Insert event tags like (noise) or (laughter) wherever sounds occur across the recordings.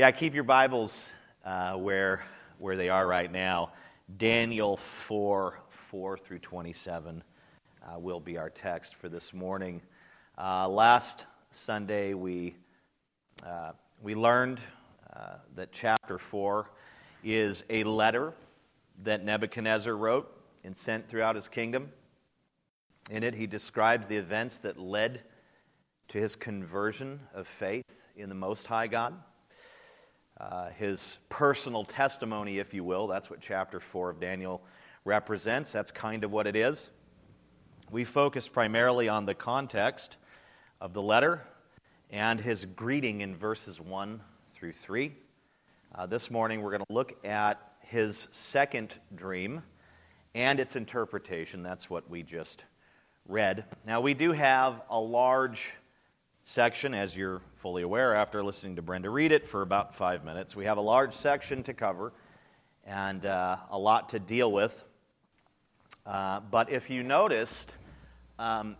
Yeah, keep your Bibles uh, where, where they are right now. Daniel 4 4 through 27 uh, will be our text for this morning. Uh, last Sunday, we, uh, we learned uh, that chapter 4 is a letter that Nebuchadnezzar wrote and sent throughout his kingdom. In it, he describes the events that led to his conversion of faith in the Most High God. Uh, his personal testimony, if you will. That's what chapter 4 of Daniel represents. That's kind of what it is. We focus primarily on the context of the letter and his greeting in verses 1 through 3. Uh, this morning, we're going to look at his second dream and its interpretation. That's what we just read. Now, we do have a large section, as you're fully aware after listening to Brenda read it for about five minutes. We have a large section to cover and uh, a lot to deal with. Uh, but if you noticed, um,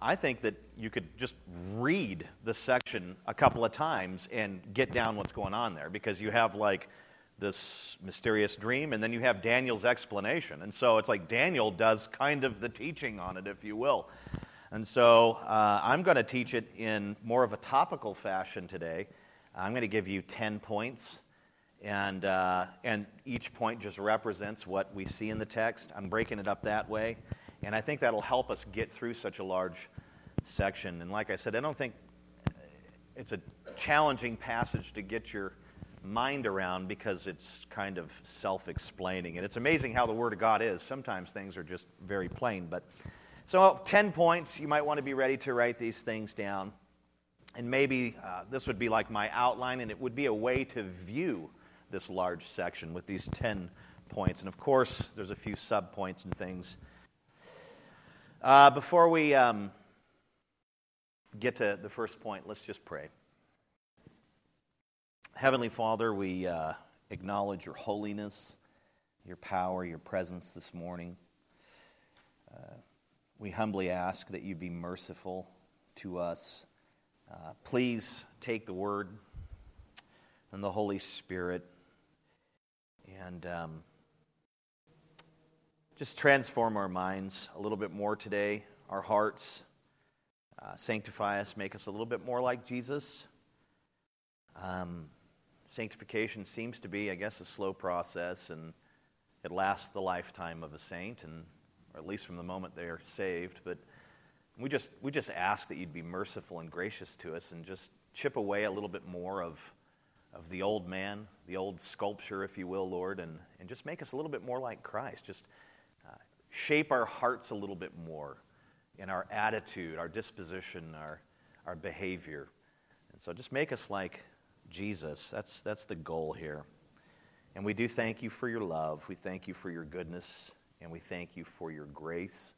I think that you could just read the section a couple of times and get down what's going on there because you have like this mysterious dream and then you have Daniel's explanation. And so it's like Daniel does kind of the teaching on it, if you will. And so uh, I'm going to teach it in more of a topical fashion today. I'm going to give you 10 points, and, uh, and each point just represents what we see in the text. I'm breaking it up that way, and I think that'll help us get through such a large section. And like I said, I don't think it's a challenging passage to get your mind around because it's kind of self explaining. And it's amazing how the Word of God is. Sometimes things are just very plain, but so, 10 points. You might want to be ready to write these things down. And maybe uh, this would be like my outline, and it would be a way to view this large section with these 10 points. And of course, there's a few subpoints and things. Uh, before we um, get to the first point, let's just pray. Heavenly Father, we uh, acknowledge your holiness, your power, your presence this morning. Uh, we humbly ask that you be merciful to us. Uh, please take the word and the Holy Spirit and um, just transform our minds a little bit more today, our hearts. Uh, sanctify us, make us a little bit more like Jesus. Um, sanctification seems to be, I guess, a slow process, and it lasts the lifetime of a saint. And or at least from the moment they are saved. But we just, we just ask that you'd be merciful and gracious to us and just chip away a little bit more of, of the old man, the old sculpture, if you will, Lord, and, and just make us a little bit more like Christ. Just uh, shape our hearts a little bit more in our attitude, our disposition, our, our behavior. And so just make us like Jesus. That's, that's the goal here. And we do thank you for your love. We thank you for your goodness and we thank you for your grace.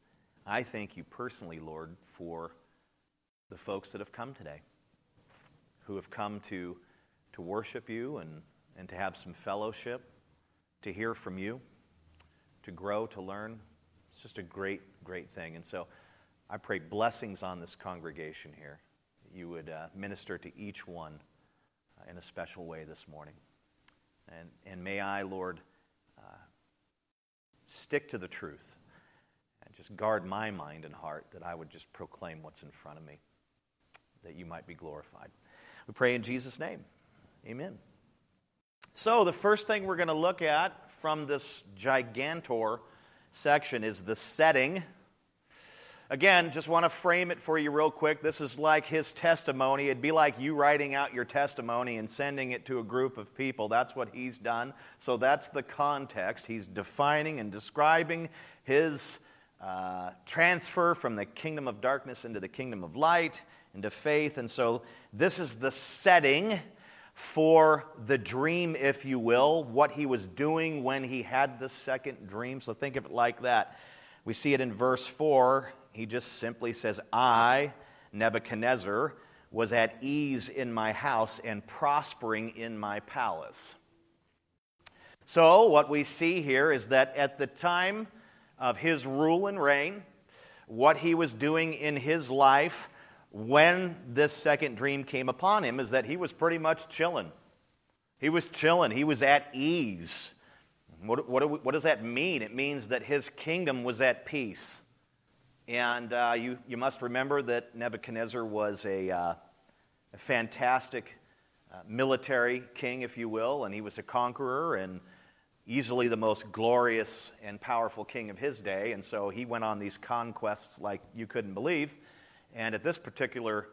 I thank you personally, Lord, for the folks that have come today, who have come to, to worship you and, and to have some fellowship, to hear from you, to grow, to learn. It's just a great, great thing. And so I pray blessings on this congregation here. You would uh, minister to each one uh, in a special way this morning. And, and may I, Lord, stick to the truth and just guard my mind and heart that I would just proclaim what's in front of me, that you might be glorified. We pray in Jesus' name. Amen. So, the first thing we're going to look at from this gigantor section is the setting Again, just want to frame it for you real quick. This is like his testimony. It'd be like you writing out your testimony and sending it to a group of people. That's what he's done. So that's the context. He's defining and describing his uh, transfer from the kingdom of darkness into the kingdom of light, into faith. And so this is the setting for the dream, if you will, what he was doing when he had the second dream. So think of it like that. We see it in verse 4 he just simply says, I, Nebuchadnezzar, was at ease in my house and prospering in my palace. So, what we see here is that at the time of his rule and reign, what he was doing in his life when this second dream came upon him is that he was pretty much chilling. He was chilling, he was at ease. What, what, what does that mean? It means that his kingdom was at peace. And uh, you, you must remember that Nebuchadnezzar was a, uh, a fantastic uh, military king, if you will, and he was a conqueror and easily the most glorious and powerful king of his day. And so he went on these conquests like you couldn't believe. And at this particular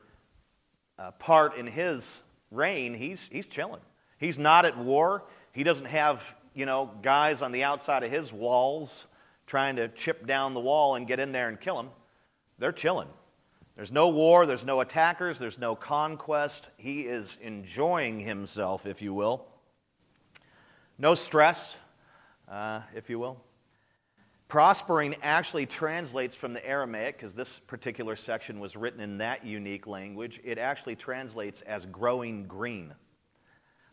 uh, part in his reign, he's, he's chilling. He's not at war. He doesn't have, you know, guys on the outside of his walls trying to chip down the wall and get in there and kill him. They're chilling. There's no war, there's no attackers, there's no conquest. He is enjoying himself, if you will. No stress, uh, if you will. Prospering actually translates from the Aramaic, because this particular section was written in that unique language. It actually translates as growing green.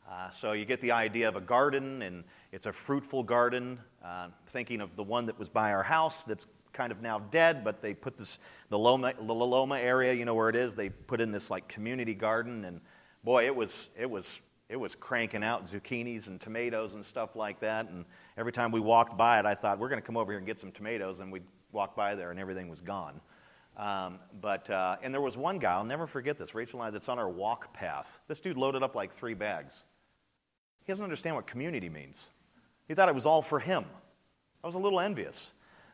Uh, so you get the idea of a garden, and it's a fruitful garden. Uh, thinking of the one that was by our house that's kind of now dead, but they put this, the Loma, the Loma area, you know where it is, they put in this like community garden, and boy, it was, it was, it was cranking out zucchinis and tomatoes and stuff like that. And every time we walked by it, I thought, we're going to come over here and get some tomatoes, and we'd walk by there, and everything was gone. Um, but, uh, and there was one guy, I'll never forget this, Rachel and I, that's on our walk path. This dude loaded up like three bags. He doesn't understand what community means. He thought it was all for him. I was a little envious.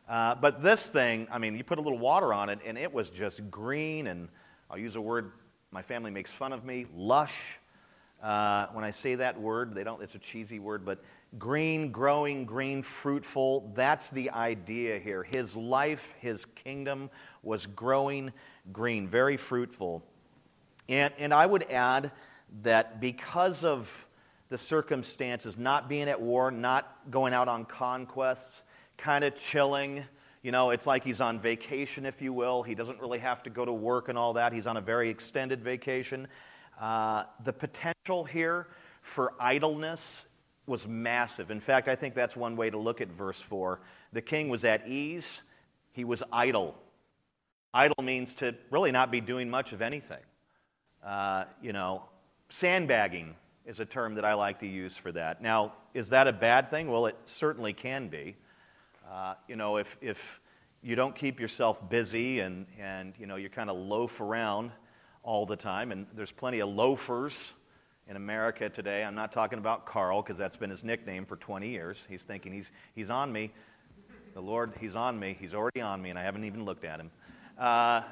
Uh, but this thing, I mean, you put a little water on it, and it was just green, and I'll use a word my family makes fun of me lush. Uh, when I say that word, they don't, it's a cheesy word, but green, growing, green, fruitful, that's the idea here. His life, his kingdom was growing green, very fruitful. And, and I would add that because of the circumstances, not being at war, not going out on conquests, kind of chilling. You know, it's like he's on vacation, if you will. He doesn't really have to go to work and all that. He's on a very extended vacation. Uh, the potential here for idleness was massive. In fact, I think that's one way to look at verse 4. The king was at ease, he was idle. Idle means to really not be doing much of anything. Uh, you know, sandbagging is a term that I like to use for that. Now, is that a bad thing? Well, it certainly can be. Uh, you know, if, if you don't keep yourself busy and, and you know, you kind of loaf around all the time, and there's plenty of loafers in America today. I'm not talking about Carl because that's been his nickname for 20 years. He's thinking he's, he's on me. The Lord, he's on me. He's already on me, and I haven't even looked at him. Uh,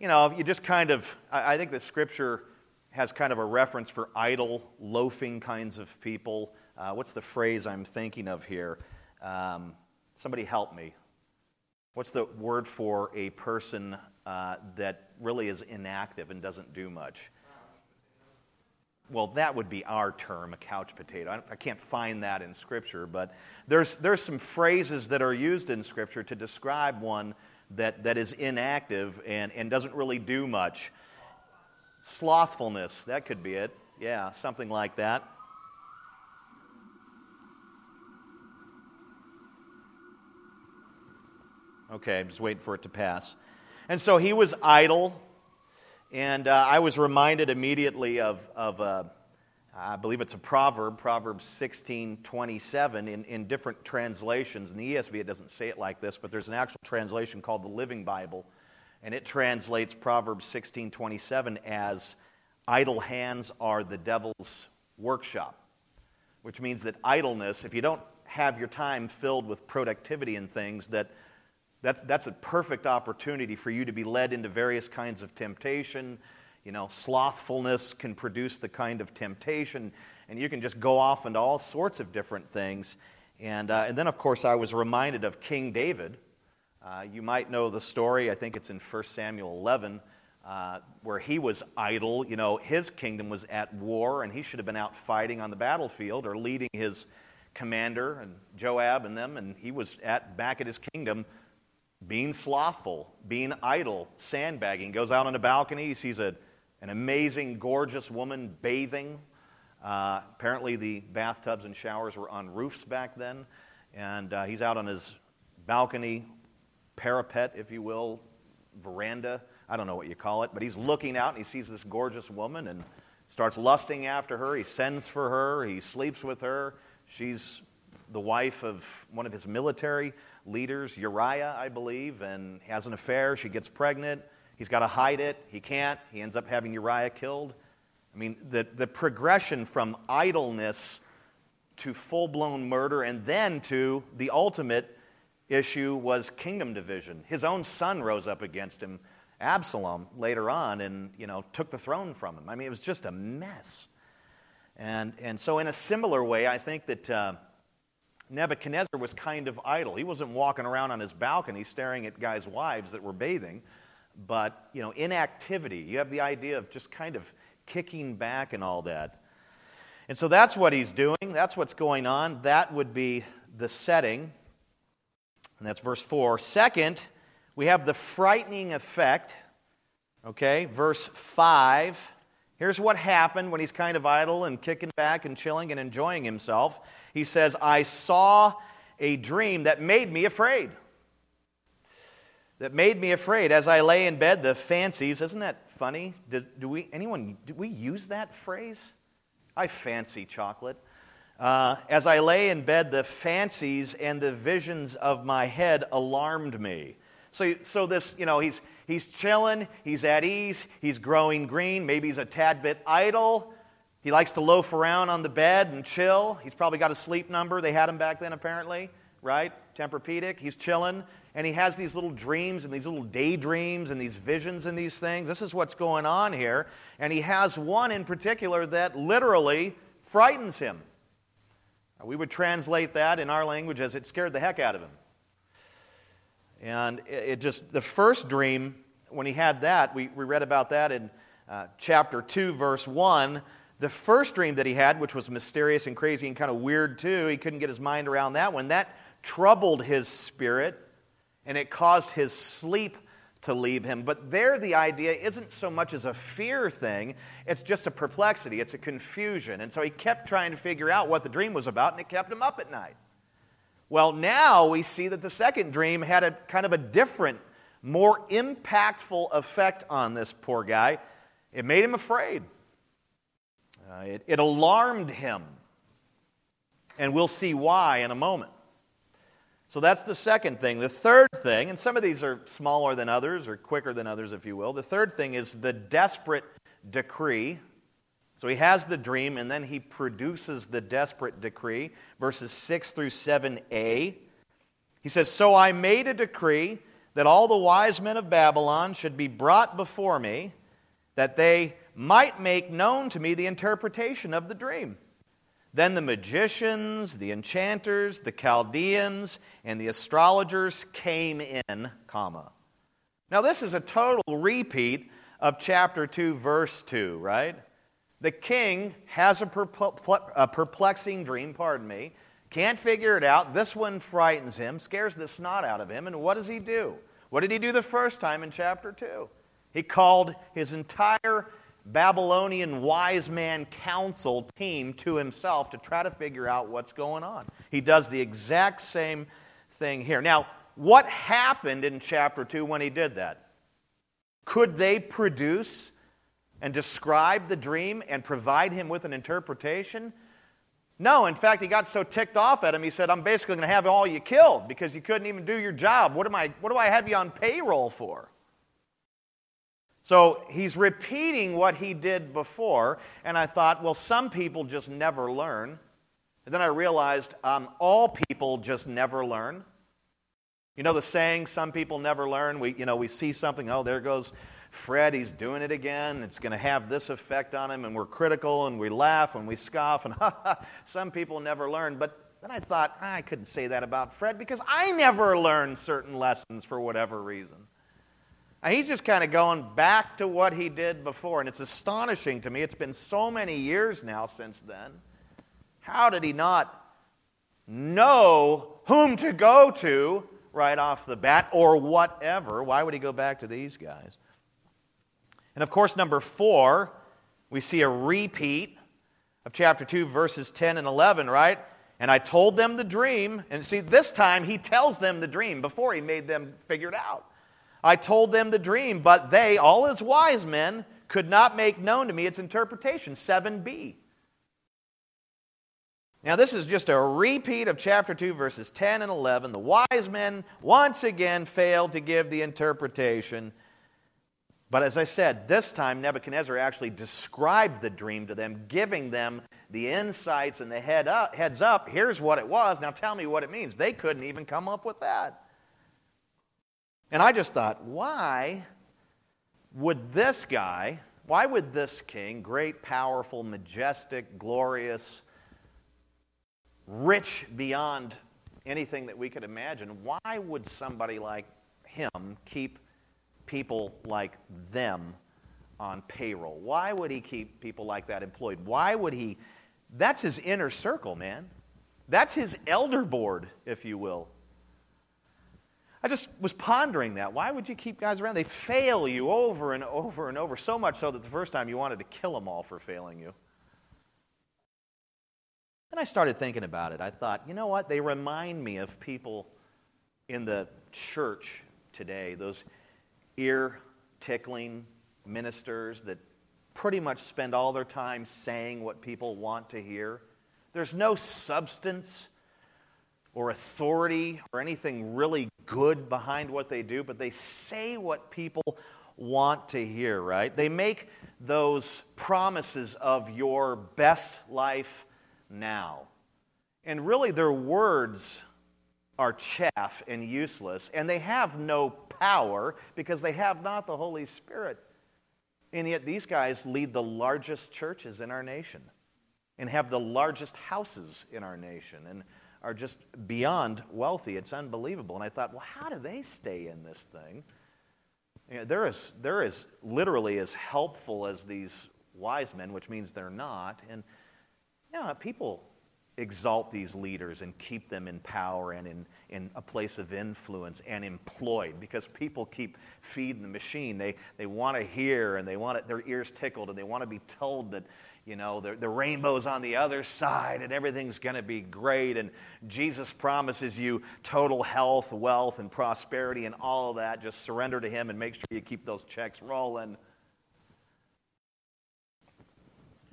you know, you just kind of, I, I think the Scripture has kind of a reference for idle, loafing kinds of people. Uh, what's the phrase I'm thinking of here? Um, Somebody help me. What's the word for a person uh, that really is inactive and doesn't do much? Well, that would be our term, a couch potato. I, I can't find that in Scripture, but there's, there's some phrases that are used in Scripture to describe one that, that is inactive and, and doesn't really do much. Slothfulness, that could be it. Yeah, something like that. Okay, I'm just waiting for it to pass. And so he was idle, and uh, I was reminded immediately of, of uh, I believe it's a proverb, Proverbs 16 27, in, in different translations. In the ESV, it doesn't say it like this, but there's an actual translation called the Living Bible, and it translates Proverbs 16 27 as idle hands are the devil's workshop, which means that idleness, if you don't have your time filled with productivity and things, that that's, that's a perfect opportunity for you to be led into various kinds of temptation. You know, slothfulness can produce the kind of temptation, and you can just go off into all sorts of different things. And, uh, and then, of course, I was reminded of King David. Uh, you might know the story, I think it's in 1 Samuel 11, uh, where he was idle. You know, his kingdom was at war, and he should have been out fighting on the battlefield or leading his commander and Joab and them, and he was at, back at his kingdom being slothful, being idle, sandbagging. Goes out on a balcony, he sees a, an amazing, gorgeous woman bathing. Uh, apparently, the bathtubs and showers were on roofs back then. And uh, he's out on his balcony, parapet, if you will, veranda. I don't know what you call it, but he's looking out and he sees this gorgeous woman and starts lusting after her. He sends for her, he sleeps with her. She's the wife of one of his military leaders, Uriah, I believe, and has an affair. She gets pregnant. He's got to hide it. He can't. He ends up having Uriah killed. I mean, the, the progression from idleness to full blown murder and then to the ultimate issue was kingdom division. His own son rose up against him, Absalom, later on, and you know, took the throne from him. I mean, it was just a mess. And, and so, in a similar way, I think that uh, Nebuchadnezzar was kind of idle. He wasn't walking around on his balcony staring at guys' wives that were bathing, but you know, inactivity. You have the idea of just kind of kicking back and all that. And so that's what he's doing. That's what's going on. That would be the setting. And that's verse 4. Second, we have the frightening effect. Okay, verse 5. Here's what happened when he's kind of idle and kicking back and chilling and enjoying himself. He says, I saw a dream that made me afraid. That made me afraid. As I lay in bed, the fancies, isn't that funny? Do, do we, anyone, do we use that phrase? I fancy chocolate. Uh, as I lay in bed, the fancies and the visions of my head alarmed me. So, so this, you know, he's, he's chilling, he's at ease, he's growing green, maybe he's a tad bit idle. He likes to loaf around on the bed and chill. He's probably got a sleep number. They had him back then, apparently, right? Tempur-Pedic. He's chilling, and he has these little dreams and these little daydreams and these visions and these things. This is what's going on here. And he has one in particular that literally frightens him. We would translate that in our language as it scared the heck out of him. And it just, the first dream, when he had that, we, we read about that in uh, chapter 2, verse 1. The first dream that he had, which was mysterious and crazy and kind of weird too, he couldn't get his mind around that one. That troubled his spirit and it caused his sleep to leave him. But there, the idea isn't so much as a fear thing, it's just a perplexity, it's a confusion. And so he kept trying to figure out what the dream was about, and it kept him up at night. Well, now we see that the second dream had a kind of a different, more impactful effect on this poor guy. It made him afraid, uh, it, it alarmed him. And we'll see why in a moment. So that's the second thing. The third thing, and some of these are smaller than others or quicker than others, if you will. The third thing is the desperate decree. So he has the dream and then he produces the desperate decree. Verses 6 through 7a. He says, So I made a decree that all the wise men of Babylon should be brought before me, that they might make known to me the interpretation of the dream. Then the magicians, the enchanters, the Chaldeans, and the astrologers came in, comma. Now this is a total repeat of chapter 2 verse 2, right? The king has a, perplexing dream, pardon me, can't figure it out. This one frightens him, scares the snot out of him, and what does he do? What did he do the first time in chapter 2? He called his entire Babylonian wise man council team to himself to try to figure out what's going on. He does the exact same thing here. Now, what happened in chapter 2 when he did that? Could they produce and describe the dream and provide him with an interpretation? No, in fact, he got so ticked off at him, he said, I'm basically going to have all you killed because you couldn't even do your job. What, am I, what do I have you on payroll for? So he's repeating what he did before, and I thought, well, some people just never learn. And then I realized um, all people just never learn. You know the saying, some people never learn? We, you know, we see something, oh, there goes Fred, he's doing it again. It's going to have this effect on him, and we're critical and we laugh and we scoff, and ha (laughs) ha, some people never learn. But then I thought, I couldn't say that about Fred because I never learned certain lessons for whatever reason. And he's just kind of going back to what he did before. And it's astonishing to me. It's been so many years now since then. How did he not know whom to go to right off the bat or whatever? Why would he go back to these guys? And of course, number four, we see a repeat of chapter 2, verses 10 and 11, right? And I told them the dream. And see, this time he tells them the dream before he made them figure it out. I told them the dream, but they, all as wise men, could not make known to me its interpretation. 7b. Now, this is just a repeat of chapter 2, verses 10 and 11. The wise men once again failed to give the interpretation. But as I said, this time Nebuchadnezzar actually described the dream to them, giving them the insights and the head up, heads up. Here's what it was. Now tell me what it means. They couldn't even come up with that. And I just thought, why would this guy, why would this king, great, powerful, majestic, glorious, rich beyond anything that we could imagine, why would somebody like him keep people like them on payroll? Why would he keep people like that employed? Why would he? That's his inner circle, man. That's his elder board, if you will. I just was pondering that. Why would you keep guys around? They fail you over and over and over, so much so that the first time you wanted to kill them all for failing you. And I started thinking about it. I thought, you know what? They remind me of people in the church today, those ear tickling ministers that pretty much spend all their time saying what people want to hear. There's no substance or authority or anything really good behind what they do, but they say what people want to hear, right? They make those promises of your best life now. And really, their words are chaff and useless, and they have no power because they have not the Holy Spirit. And yet, these guys lead the largest churches in our nation and have the largest houses in our nation and are just beyond wealthy. It's unbelievable. And I thought, well, how do they stay in this thing? You know, they're, as, they're as literally as helpful as these wise men, which means they're not. And yeah, people exalt these leaders and keep them in power and in, in a place of influence and employed because people keep feeding the machine. They, they want to hear and they want it, their ears tickled and they want to be told that, you know, the, the rainbow's on the other side and everything's going to be great. And Jesus promises you total health, wealth, and prosperity and all of that. Just surrender to Him and make sure you keep those checks rolling.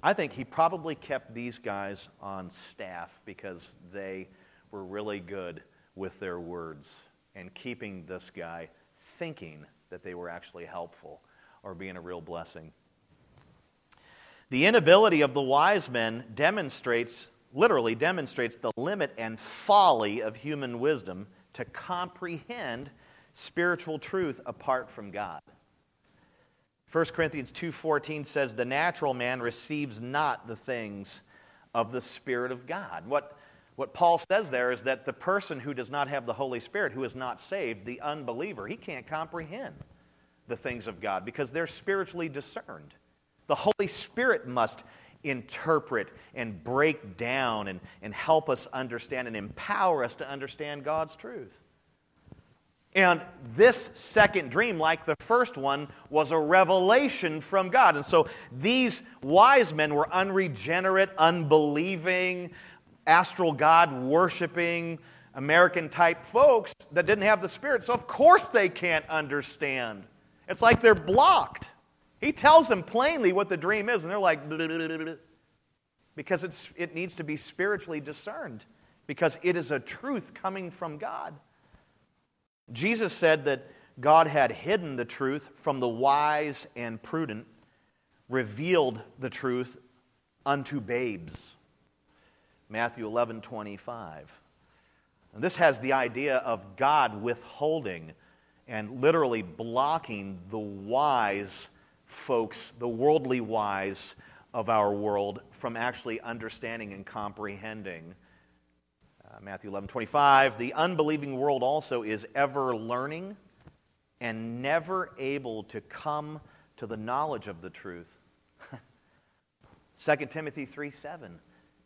I think he probably kept these guys on staff because they were really good with their words and keeping this guy thinking that they were actually helpful or being a real blessing. The inability of the wise men demonstrates, literally demonstrates, the limit and folly of human wisdom to comprehend spiritual truth apart from God. 1 Corinthians 2:14 says the natural man receives not the things of the spirit of God. What what Paul says there is that the person who does not have the Holy Spirit, who is not saved, the unbeliever, he can't comprehend the things of God because they're spiritually discerned. The Holy Spirit must interpret and break down and, and help us understand and empower us to understand God's truth. And this second dream, like the first one, was a revelation from God. And so these wise men were unregenerate, unbelieving, astral God worshiping, American type folks that didn't have the Spirit. So, of course, they can't understand. It's like they're blocked. He tells them plainly what the dream is, and they're like, because it's, it needs to be spiritually discerned, because it is a truth coming from God. Jesus said that God had hidden the truth from the wise and prudent, revealed the truth unto babes. Matthew 11 25. And this has the idea of God withholding and literally blocking the wise folks, the worldly wise of our world, from actually understanding and comprehending uh, Matthew 11, 25. The unbelieving world also is ever learning and never able to come to the knowledge of the truth. (laughs) 2 Timothy 3, 7.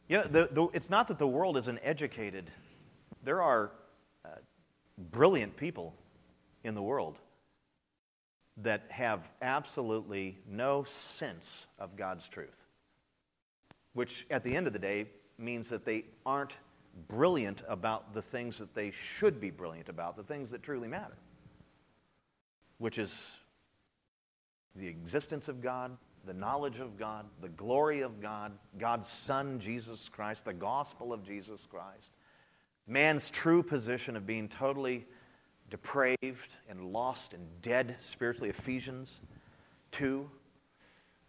You know, the, the, it's not that the world isn't educated. There are uh, brilliant people in the world that have absolutely no sense of God's truth, which at the end of the day means that they aren't brilliant about the things that they should be brilliant about, the things that truly matter. which is the existence of God, the knowledge of God, the glory of God, God's Son, Jesus Christ, the gospel of Jesus Christ, man's true position of being totally depraved and lost and dead spiritually, Ephesians 2.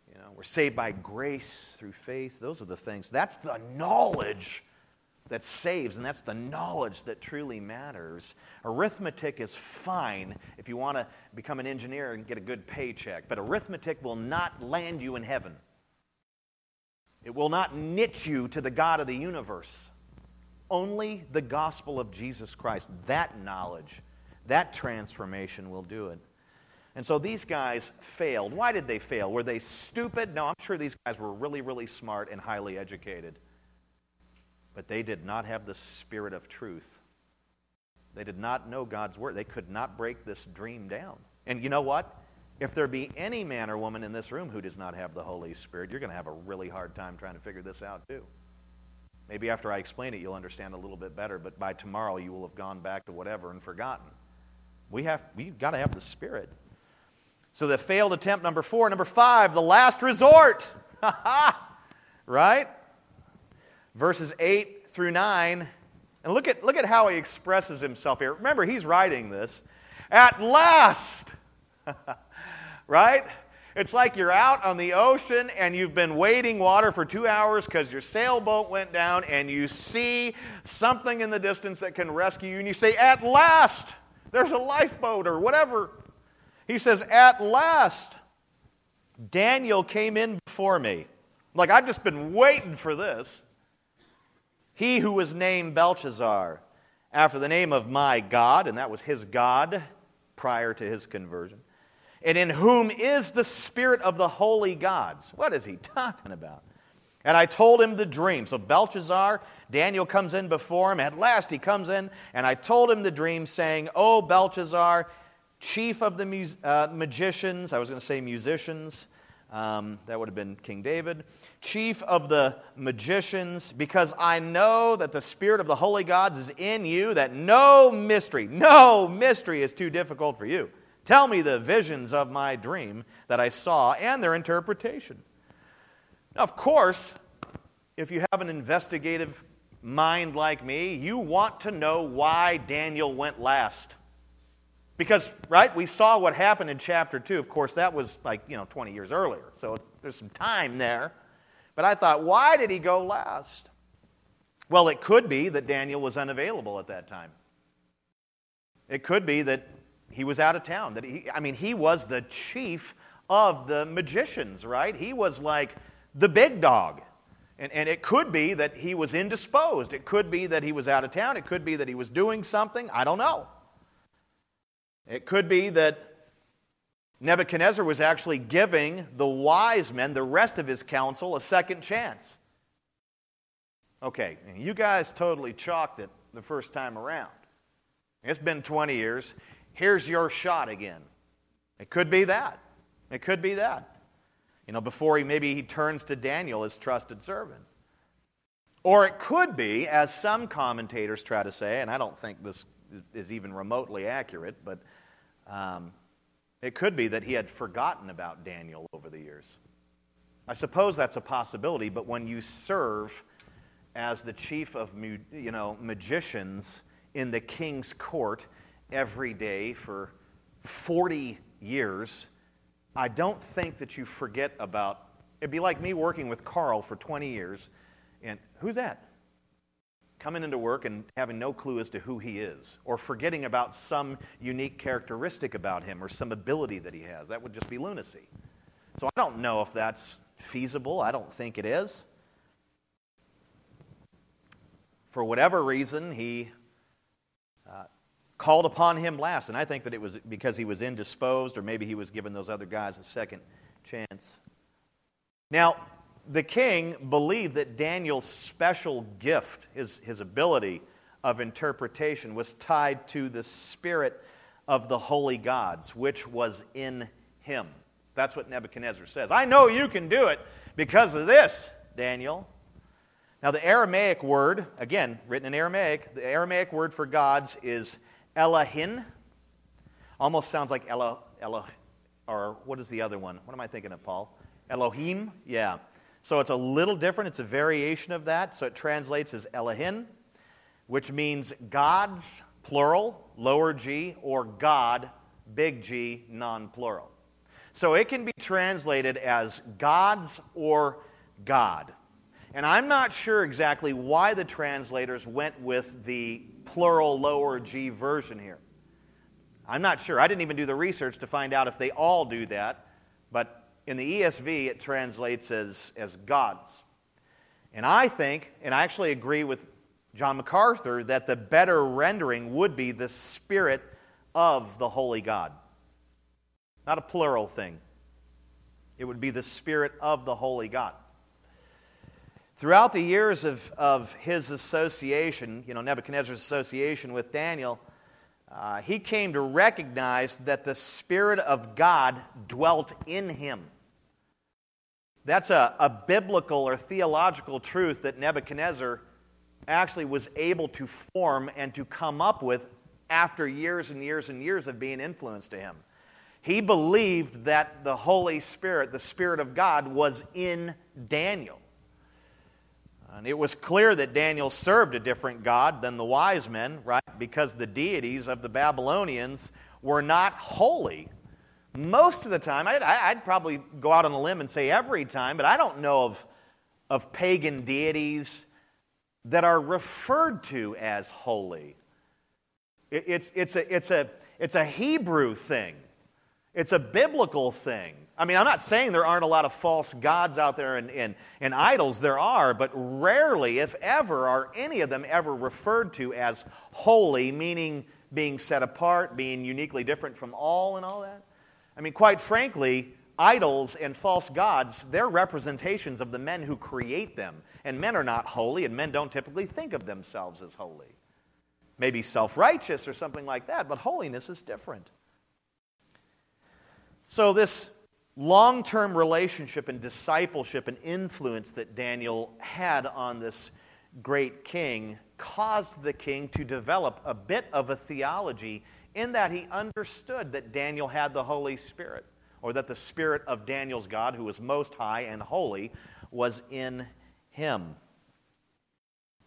You know, we're saved by grace through faith. Those are the things. That's the knowledge that saves, and that's the knowledge that truly matters. Arithmetic is fine if you want to become an engineer and get a good paycheck, but arithmetic will not land you in heaven. It will not knit you to the God of the universe. Only the gospel of Jesus Christ, that knowledge, that transformation will do it. And so these guys failed. Why did they fail? Were they stupid? No, I'm sure these guys were really, really smart and highly educated but they did not have the spirit of truth. They did not know God's word. They could not break this dream down. And you know what? If there be any man or woman in this room who does not have the Holy Spirit, you're going to have a really hard time trying to figure this out, too. Maybe after I explain it, you'll understand a little bit better, but by tomorrow, you will have gone back to whatever and forgotten. We have, we've got to have the Spirit. So the failed attempt, number four. Number five, the last resort. (laughs) right? verses 8 through 9. And look at, look at how he expresses himself here. Remember, he's writing this. At last! (laughs) right? It's like you're out on the ocean and you've been wading water for two hours because your sailboat went down and you see something in the distance that can rescue you and you say, At last! There's a lifeboat or whatever. He says, At last! Daniel came in before me. Like, I've just been waiting for this. He who was named Belteshazzar, after the name of my God, and that was his God prior to his conversion, and in whom is the spirit of the holy gods. What is he talking about? And I told him the dream. So Belteshazzar, Daniel comes in before him. At last he comes in, and I told him the dream, saying, O Belteshazzar, chief of the uh, magicians, I was going to say musicians, um, that would have been King David. Chief of the magicians, because I know that the Spirit of the holy gods is in you, that no mystery, no mystery is too difficult for you. Tell me the visions of my dream that I saw and their interpretation. Now, of course, if you have an investigative mind like me, you want to know why Daniel went last. Because, right, we saw what happened in chapter 2. Of course, that was like, you know, 20 years earlier. So there's some time there. But I thought, why did he go last? Well, it could be that Daniel was unavailable at that time. It could be that he was out of town. That he, I mean, he was the chief of the magicians, right? He was like the big dog. And, and it could be that he was indisposed. It could be that he was out of town. It could be that he was doing something. I don't know. It could be that Nebuchadnezzar was actually giving the wise men, the rest of his council, a second chance. Okay, you guys totally chalked it the first time around. It's been 20 years. Here's your shot again. It could be that. It could be that. You know, before he maybe he turns to Daniel, his trusted servant. Or it could be, as some commentators try to say, and I don't think this is even remotely accurate, but um, it could be that he had forgotten about Daniel over the years. I suppose that's a possibility, but when you serve as the chief of you know, magicians in the king's court every day for 40 years, I don't think that you forget about. It'd be like me working with Carl for 20 years, and who's that? coming into work and having no clue as to who he is, or forgetting about some unique characteristic about him or some ability that he has. That would just be lunacy. So I don't know if that's feasible. I don't think it is. For whatever reason, he called upon him last, and I think that it was because he was indisposed, or maybe he was giving those other guys a second chance. Now, the king believed that Daniel's special gift, his, his ability of interpretation, was tied to the spirit of the holy gods, which was in him. That's what Nebuchadnezzar says. I know you can do it because of this, Daniel. Now, the Aramaic word, again, written in Aramaic, the Aramaic word for gods is Elohim. Almost sounds like Elo, Elo, or what is the other one? What am I thinking of, Paul? Elohim? Yeah. So it's a little different. It's a variation of that. So it translates as Elohim, which means gods, plural, lower g, or God, big G, non plural. So it can be translated as gods or God. And I'm not sure exactly why the translators went with the plural lower g version here. I'm not sure. I didn't even do the research to find out if they all do that. But in the ESV, it translates as, as gods. And I think, and I actually agree with John MacArthur, that the better rendering would be the Spirit of the Holy God. Not a plural thing. It would be the Spirit of the Holy God. Throughout the years of, of his association, you know, Nebuchadnezzar's association with Daniel, uh, he came to recognize that the Spirit of God dwelt in him. That's a, a biblical or theological truth that Nebuchadnezzar actually was able to form and to come up with after years and years and years of being influenced to him. He believed that the Holy Spirit, the Spirit of God, was in Daniel. And it was clear that Daniel served a different God than the wise men, right? Because the deities of the Babylonians were not holy. Most of the time, I'd, I'd, probably go out on a limb and say every time, but I don't know of, of pagan deities that are referred to as holy. It, it's, it's, a, it's, a, it's a Hebrew thing. It's a biblical thing. I mean, I'm not saying there aren't a lot of false gods out there and, and, and idols. There are, but rarely, if ever, are any of them ever referred to as holy, meaning being set apart, being uniquely different from all, and all that. I mean, quite frankly, idols and false gods, they're representations of the men who create them. And men are not holy, and men don't typically think of themselves as holy. Maybe self righteous or something like that, but holiness is different. So, this long term relationship and discipleship and influence that Daniel had on this great king caused the king to develop a bit of a theology in that he understood that Daniel had the Holy Spirit, or that the Spirit of Daniel's God, who was most high and holy, was in him.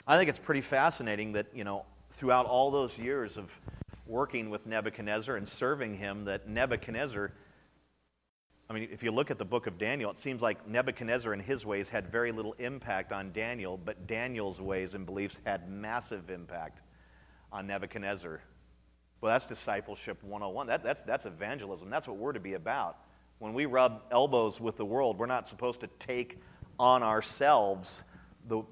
I think it's pretty fascinating that, you know, throughout all those years of working with Nebuchadnezzar and serving him, that Nebuchadnezzar I mean, if you look at the book of Daniel, it seems like Nebuchadnezzar and his ways had very little impact on Daniel, but Daniel's ways and beliefs had massive impact on Nebuchadnezzar. Well, that's discipleship 101. That, that's, that's evangelism. That's what we're to be about. When we rub elbows with the world, we're not supposed to take on ourselves the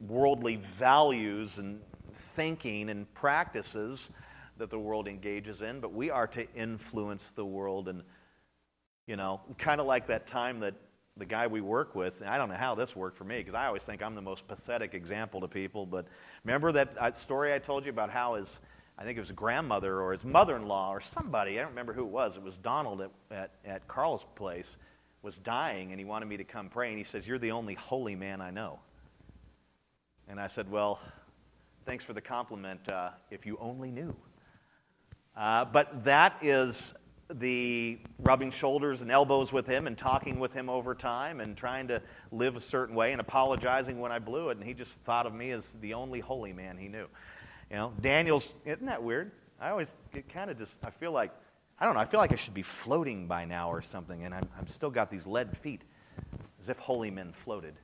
worldly values and thinking and practices that the world engages in, but we are to influence the world and you know, kind of like that time that the guy we work with, I don't know how this worked for me because I always think I'm the most pathetic example to people. But remember that uh, story I told you about how his, I think it was grandmother or his mother in law or somebody, I don't remember who it was, it was Donald at, at, at Carl's place, was dying and he wanted me to come pray. And he says, You're the only holy man I know. And I said, Well, thanks for the compliment uh, if you only knew. Uh, but that is the rubbing shoulders and elbows with him and talking with him over time and trying to live a certain way and apologizing when I blew it. And he just thought of me as the only holy man he knew. You know, Daniel's, isn't that weird? I always get kind of just, I feel like, I don't know, I feel like I should be floating by now or something, and I'm, I'm still got these lead feet, as if holy men floated.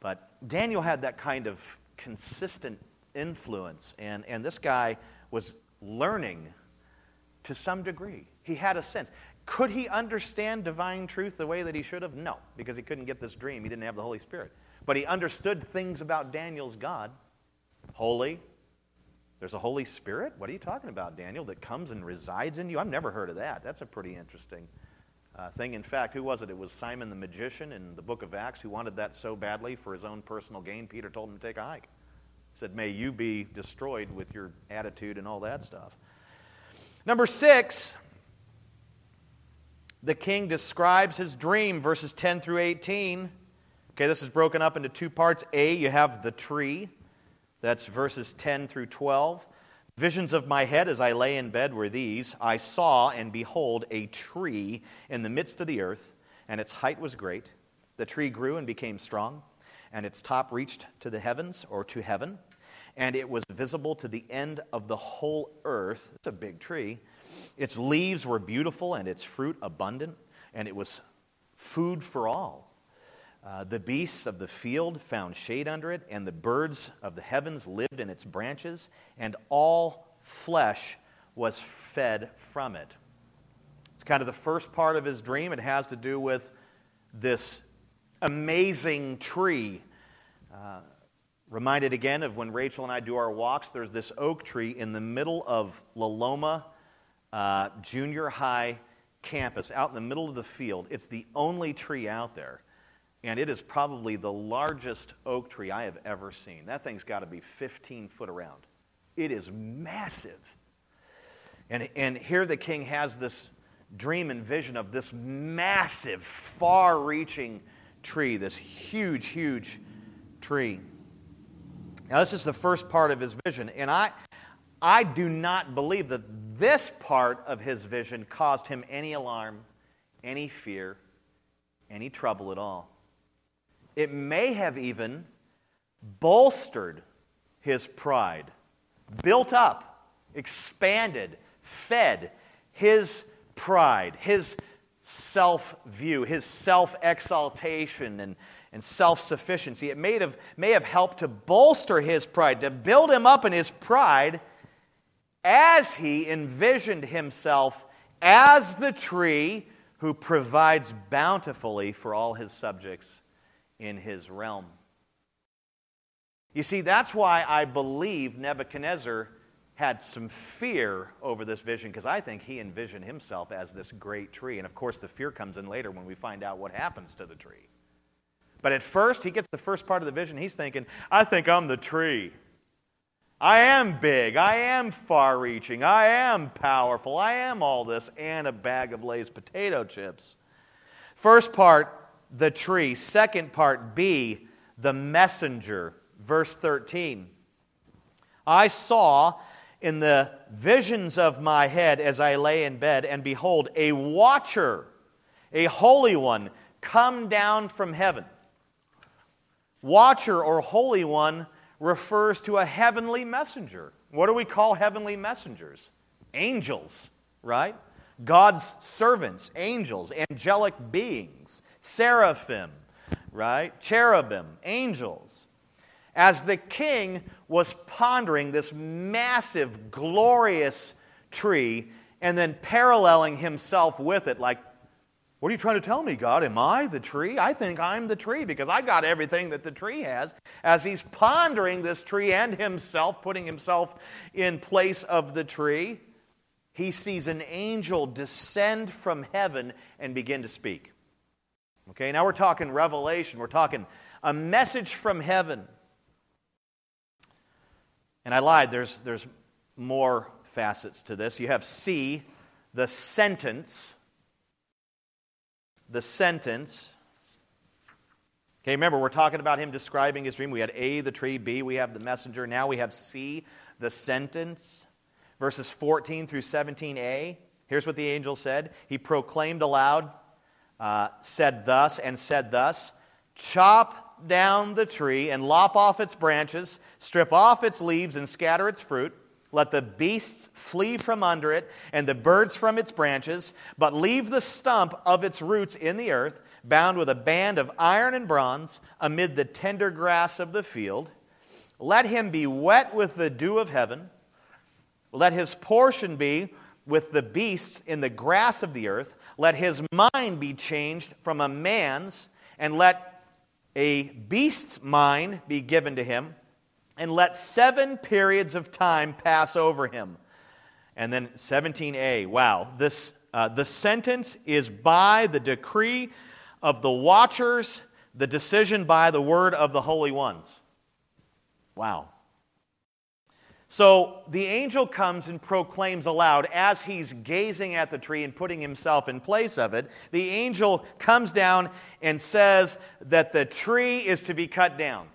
But Daniel had that kind of consistent influence, and, and this guy was learning to some degree. He had a sense. Could he understand divine truth the way that he should have? No, because he couldn't get this dream. He didn't have the Holy Spirit. But he understood things about Daniel's God. Holy. There's a Holy Spirit? What are you talking about, Daniel, that comes and resides in you? I've never heard of that. That's a pretty interesting uh, thing. In fact, who was it? It was Simon the magician in the book of Acts who wanted that so badly for his own personal gain. Peter told him to take a hike. He said, May you be destroyed with your attitude and all that stuff. Number six, the king describes his dream, verses 10 through 18. Okay, this is broken up into two parts. A, you have the tree, that's verses 10 through 12. Visions of my head as I lay in bed were these I saw, and behold, a tree in the midst of the earth, and its height was great. The tree grew and became strong, and its top reached to the heavens or to heaven, and it was visible to the end of the whole earth. It's a big tree. Its leaves were beautiful, and its fruit abundant, and it was food for all. Uh, the beasts of the field found shade under it, and the birds of the heavens lived in its branches, and all flesh was fed from it. It's kind of the first part of his dream. It has to do with this amazing tree. Uh, reminded again of when Rachel and I do our walks, there's this oak tree in the middle of La Loma uh, Junior High campus, out in the middle of the field. It's the only tree out there. And it is probably the largest oak tree I have ever seen. That thing's got to be 15 foot around. It is massive. And, and here the king has this dream and vision of this massive, far reaching tree, this huge, huge tree. Now, this is the first part of his vision. And I, I do not believe that this part of his vision caused him any alarm, any fear, any trouble at all. It may have even bolstered his pride, built up, expanded, fed his pride, his self view, his self exaltation, and, and self sufficiency. It may have, may have helped to bolster his pride, to build him up in his pride as he envisioned himself as the tree who provides bountifully for all his subjects in his realm. You see, that's why I believe Nebuchadnezzar had some fear over this vision because I think he envisioned himself as this great tree. And of course, the fear comes in later when we find out what happens to the tree. But at first, he gets the first part of the vision. He's thinking, I think I'm the tree. I am big. I am far reaching. I am powerful. I am all this and a bag of Lay's potato chips. First part, the tree. Second part, B, the messenger. Verse 13. I saw in the visions of my head as I lay in bed, and behold, a watcher, a holy one, come down from heaven. Watcher or holy one refers to a heavenly messenger. What do we call heavenly messengers? Angels, right? God's servants, angels, angelic beings seraphim, right? Cherubim, angels. As the king was pondering this massive, glorious tree and then paralleling himself with it, like, what are you trying to tell me, God? Am I the tree? I think I'm the tree because I got everything that the tree has. As he's pondering this tree and himself, putting himself in place of the tree, he sees an angel descend from heaven and begin to speak. Okay, now we're talking revelation. We're talking a message from heaven. And I lied, there's, there's more facets to this. You have C, the sentence. The sentence. Okay, remember, we're talking about him describing his dream. We had A, the tree, B, we have the messenger. Now we have C, the sentence. Verses 14 through 17a. Here's what the angel said He proclaimed aloud, uh, said thus and said thus Chop down the tree and lop off its branches, strip off its leaves and scatter its fruit. Let the beasts flee from under it and the birds from its branches, but leave the stump of its roots in the earth, bound with a band of iron and bronze, amid the tender grass of the field. Let him be wet with the dew of heaven. Let his portion be with the beasts in the grass of the earth. Let his mind be changed from a man's, and let a beast's mind be given to him, and let seven periods of time pass over him. And then 17a, wow, this, uh, the sentence is by the decree of the watchers, the decision by the word of the holy ones. Wow. So the angel comes and proclaims aloud as he's gazing at the tree and putting himself in place of it. The angel comes down and says that the tree is to be cut down.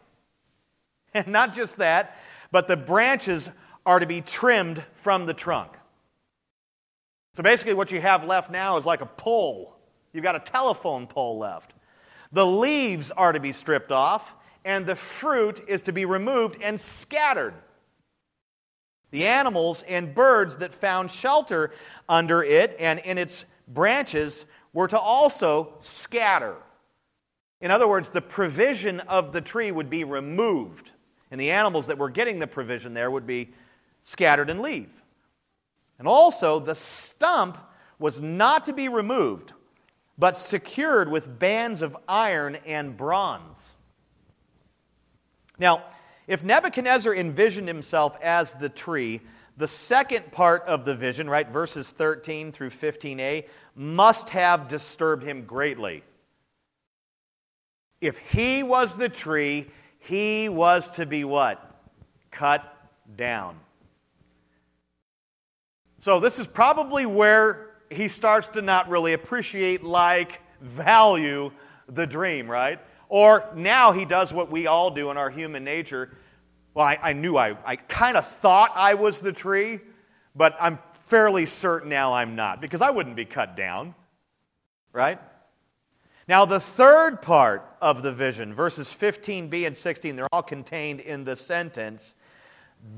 And (laughs) not just that, but the branches are to be trimmed from the trunk. So basically, what you have left now is like a pole. You've got a telephone pole left. The leaves are to be stripped off, and the fruit is to be removed and scattered. The animals and birds that found shelter under it and in its branches were to also scatter. In other words, the provision of the tree would be removed, and the animals that were getting the provision there would be scattered and leave. And also, the stump was not to be removed, but secured with bands of iron and bronze. Now, if Nebuchadnezzar envisioned himself as the tree, the second part of the vision, right, verses 13 through 15a, must have disturbed him greatly. If he was the tree, he was to be what? Cut down. So, this is probably where he starts to not really appreciate, like, value the dream, right? Or now he does what we all do in our human nature. Well, I, I knew I, I kind of thought I was the tree, but I'm fairly certain now I'm not because I wouldn't be cut down, right? Now, the third part of the vision, verses 15b and 16, they're all contained in the sentence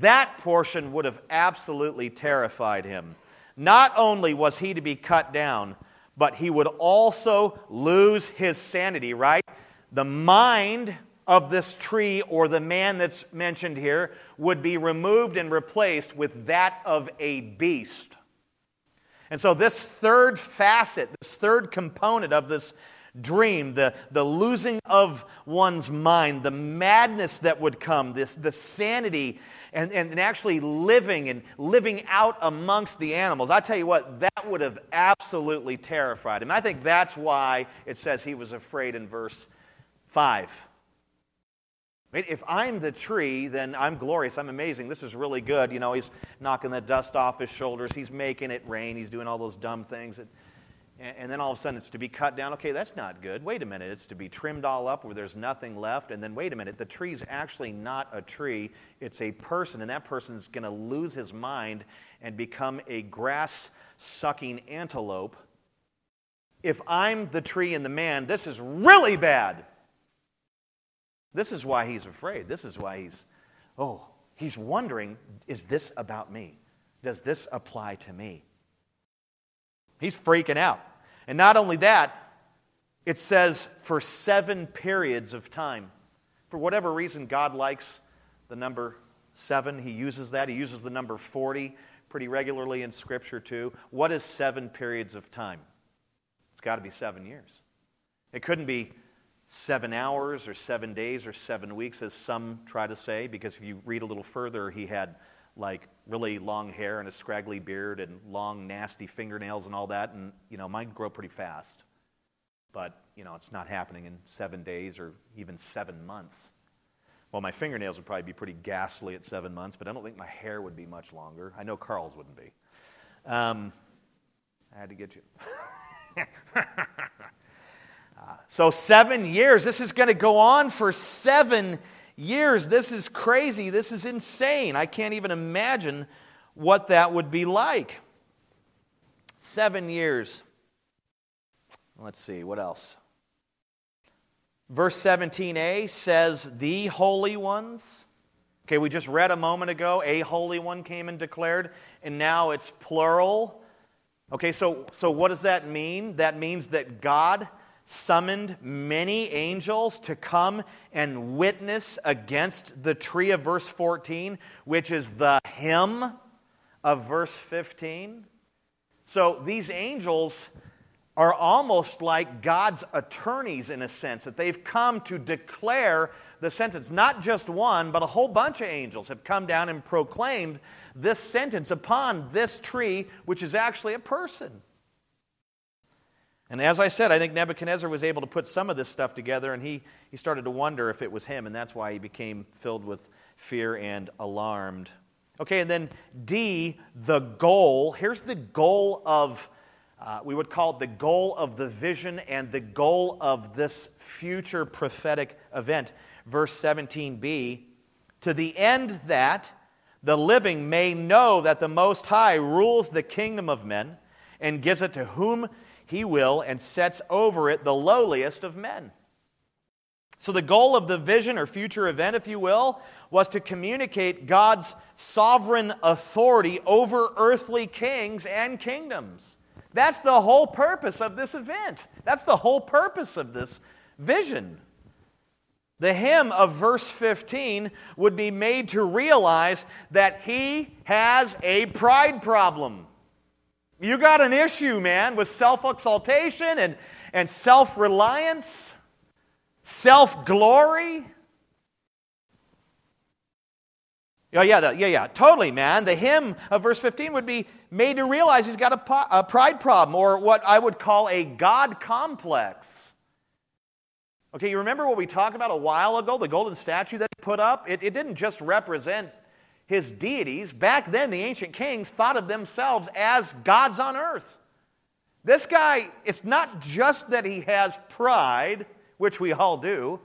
that portion would have absolutely terrified him. Not only was he to be cut down, but he would also lose his sanity, right? The mind of this tree or the man that's mentioned here would be removed and replaced with that of a beast. And so, this third facet, this third component of this dream, the, the losing of one's mind, the madness that would come, this, the sanity and, and actually living and living out amongst the animals. I tell you what, that would have absolutely terrified him. I think that's why it says he was afraid in verse 5. If I'm the tree, then I'm glorious. I'm amazing. This is really good. You know, he's knocking the dust off his shoulders. He's making it rain. He's doing all those dumb things. That, and then all of a sudden it's to be cut down. Okay, that's not good. Wait a minute. It's to be trimmed all up where there's nothing left. And then wait a minute. The tree's actually not a tree, it's a person. And that person's going to lose his mind and become a grass sucking antelope. If I'm the tree and the man, this is really bad. This is why he's afraid. This is why he's, oh, he's wondering is this about me? Does this apply to me? He's freaking out. And not only that, it says for seven periods of time. For whatever reason, God likes the number seven. He uses that. He uses the number 40 pretty regularly in Scripture, too. What is seven periods of time? It's got to be seven years. It couldn't be seven hours or seven days or seven weeks, as some try to say, because if you read a little further, he had like really long hair and a scraggly beard and long, nasty fingernails and all that. And, you know, mine grow pretty fast. But, you know, it's not happening in seven days or even seven months. Well, my fingernails would probably be pretty ghastly at seven months, but I don't think my hair would be much longer. I know Carl's wouldn't be. Um, I had to get you. (laughs) uh, so, seven years. This is going to go on for seven years. This is crazy. This is insane. I can't even imagine what that would be like. Seven years. Let's see, what else? Verse 17a says, The holy ones. Okay, we just read a moment ago, a holy one came and declared, and now it's plural. Okay, so, so what does that mean? That means that God summoned many angels to come and witness against the tree of verse 14, which is the him of verse 15. So these angels are almost like God's attorneys in a sense, that they've come to declare the sentence. Not just one, but a whole bunch of angels have come down and proclaimed this sentence upon this tree, which is actually a person. And as I said, I think Nebuchadnezzar was able to put some of this stuff together, and he, he started to wonder if it was him, and that's why he became filled with fear and alarmed. Okay, and then D, the goal. Here's the goal of, uh, we would call it the goal of the vision and the goal of this future prophetic event. Verse 17b, to the end that the living may know that the Most High rules the kingdom of men and gives it to whom he will and sets over it the lowliest of men. So, the goal of the vision or future event, if you will, was to communicate God's sovereign authority over earthly kings and kingdoms. That's the whole purpose of this event. That's the whole purpose of this vision. The him of verse 15 would be made to realize that he has a pride problem. You got an issue, man, with self exaltation and, and self reliance, self glory. Yeah, the, yeah, yeah, totally, man. The him of verse 15 would be made to realize he's got a, a pride problem, or what I would call a God complex. Okay, you remember what we talked about a while ago, the golden statue that he put up? It, it didn't just represent his deities. Back then, the ancient kings thought of themselves as gods on earth. This guy, it's not just that he has pride, which we all do,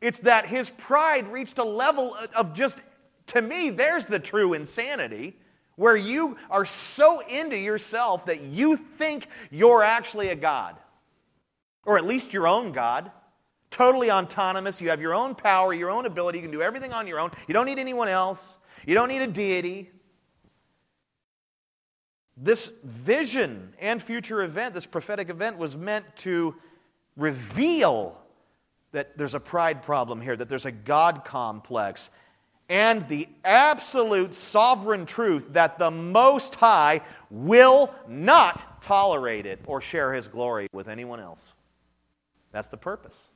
it's that his pride reached a level of just, to me, there's the true insanity, where you are so into yourself that you think you're actually a god, or at least your own god totally autonomous. You have your own power, your own ability. You can do everything on your own. You don't need anyone else. You don't need a deity. This vision and future event, this prophetic event, was meant to reveal that there's a pride problem here, that there's a God complex, and the absolute sovereign truth that the Most High will not tolerate it or share his glory with anyone else. That's the purpose.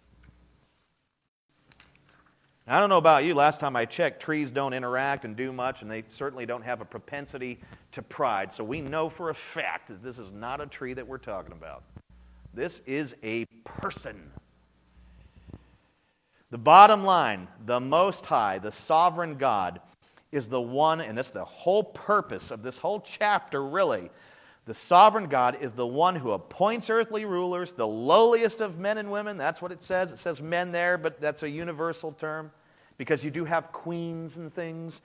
I don't know about you, last time I checked, trees don't interact and do much, and they certainly don't have a propensity to pride. So we know for a fact that this is not a tree that we're talking about. This is a person. The bottom line the Most High, the sovereign God, is the one, and that's the whole purpose of this whole chapter, really. The sovereign God is the one who appoints earthly rulers, the lowliest of men and women. That's what it says. It says men there, but that's a universal term because you do have queens and things.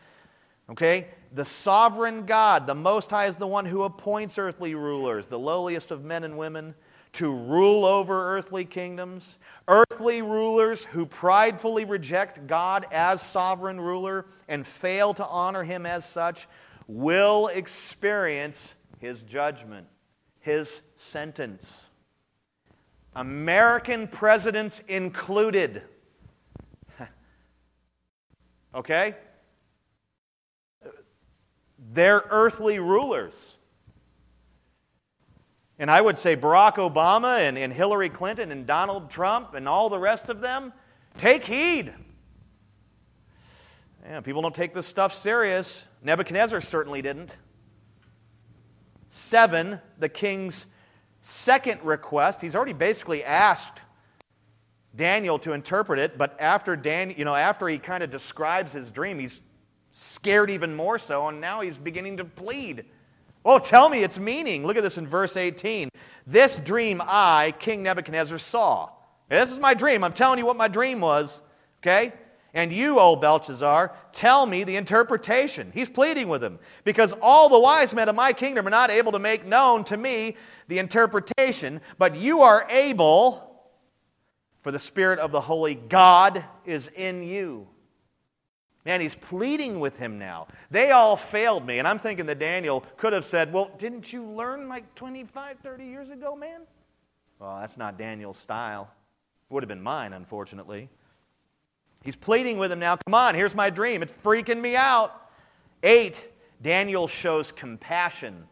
Okay? The sovereign God, the Most High, is the one who appoints earthly rulers, the lowliest of men and women, to rule over earthly kingdoms. Earthly rulers who pridefully reject God as sovereign ruler and fail to honor him as such will experience his judgment, his sentence. American presidents included. (laughs) okay? They're earthly rulers. And I would say Barack Obama and, and Hillary Clinton and Donald Trump and all the rest of them, take heed. Yeah, people don't take this stuff serious. Nebuchadnezzar certainly didn't. Seven, the king's second request, he's already basically asked Daniel to interpret it, but after Dan, you know, after he kind of describes his dream, he's scared even more so, and now he's beginning to plead. Oh, tell me its meaning. Look at this in verse 18. This dream I, King Nebuchadnezzar, saw. This is my dream. I'm telling you what my dream was. Okay? And you, O Belteshazzar, tell me the interpretation. He's pleading with him because all the wise men of my kingdom are not able to make known to me the interpretation, but you are able, for the Spirit of the Holy God is in you. Man, he's pleading with him now. They all failed me. And I'm thinking that Daniel could have said, Well, didn't you learn like 25, 30 years ago, man? Well, that's not Daniel's style. It would have been mine, unfortunately. He's pleading with him now. Come on, here's my dream. It's freaking me out. Eight, Daniel shows compassion.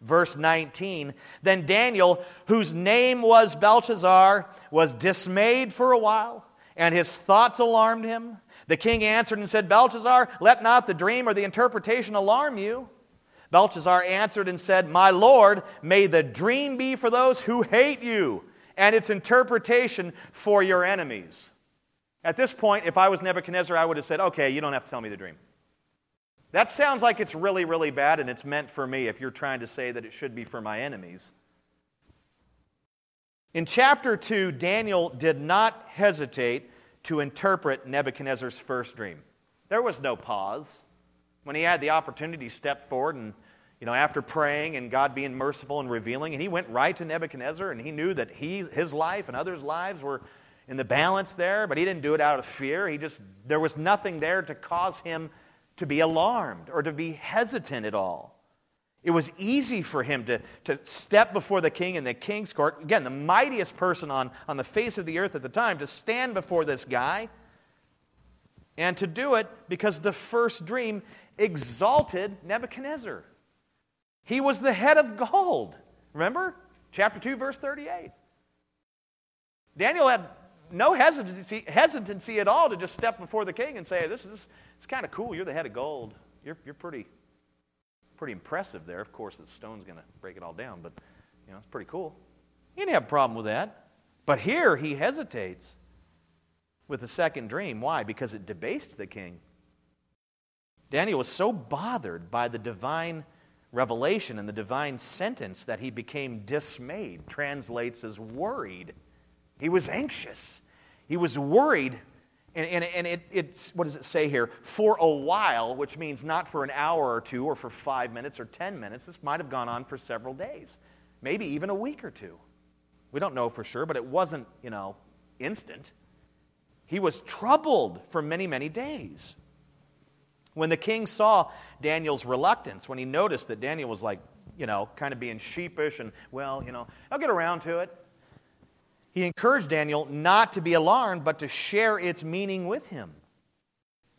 Verse 19 Then Daniel, whose name was Belteshazzar, was dismayed for a while, and his thoughts alarmed him. The king answered and said, Belteshazzar, let not the dream or the interpretation alarm you. Belteshazzar answered and said, My lord, may the dream be for those who hate you, and its interpretation for your enemies. At this point, if I was Nebuchadnezzar, I would have said, okay, you don't have to tell me the dream. That sounds like it's really, really bad and it's meant for me if you're trying to say that it should be for my enemies. In chapter 2, Daniel did not hesitate to interpret Nebuchadnezzar's first dream. There was no pause. when he had the opportunity, he stepped forward and, you know, after praying and God being merciful and revealing, and he went right to Nebuchadnezzar and he knew that he, his life and others' lives were in the balance there, but he didn't do it out of fear. He just, there was nothing there to cause him to be alarmed or to be hesitant at all. It was easy for him to, to step before the king in the king's court. Again, the mightiest person on, on the face of the earth at the time, to stand before this guy and to do it because the first dream exalted Nebuchadnezzar. He was the head of gold. Remember? Chapter 2, verse 38. Daniel had no hesitancy, hesitancy at all to just step before the king and say, This is it's kind of cool. You're the head of gold. You're, you're pretty, pretty impressive there. Of course, the stone's going to break it all down, but you know, it's pretty cool. He didn't have a problem with that. But here he hesitates with the second dream. Why? Because it debased the king. Daniel was so bothered by the divine revelation and the divine sentence that he became dismayed, translates as worried. He was anxious. He was worried. And, and, and it, it's, what does it say here? For a while, which means not for an hour or two or for five minutes or ten minutes. This might have gone on for several days, maybe even a week or two. We don't know for sure, but it wasn't, you know, instant. He was troubled for many, many days. When the king saw Daniel's reluctance, when he noticed that Daniel was like, you know, kind of being sheepish and, well, you know, I'll get around to it, he encouraged Daniel not to be alarmed, but to share its meaning with him.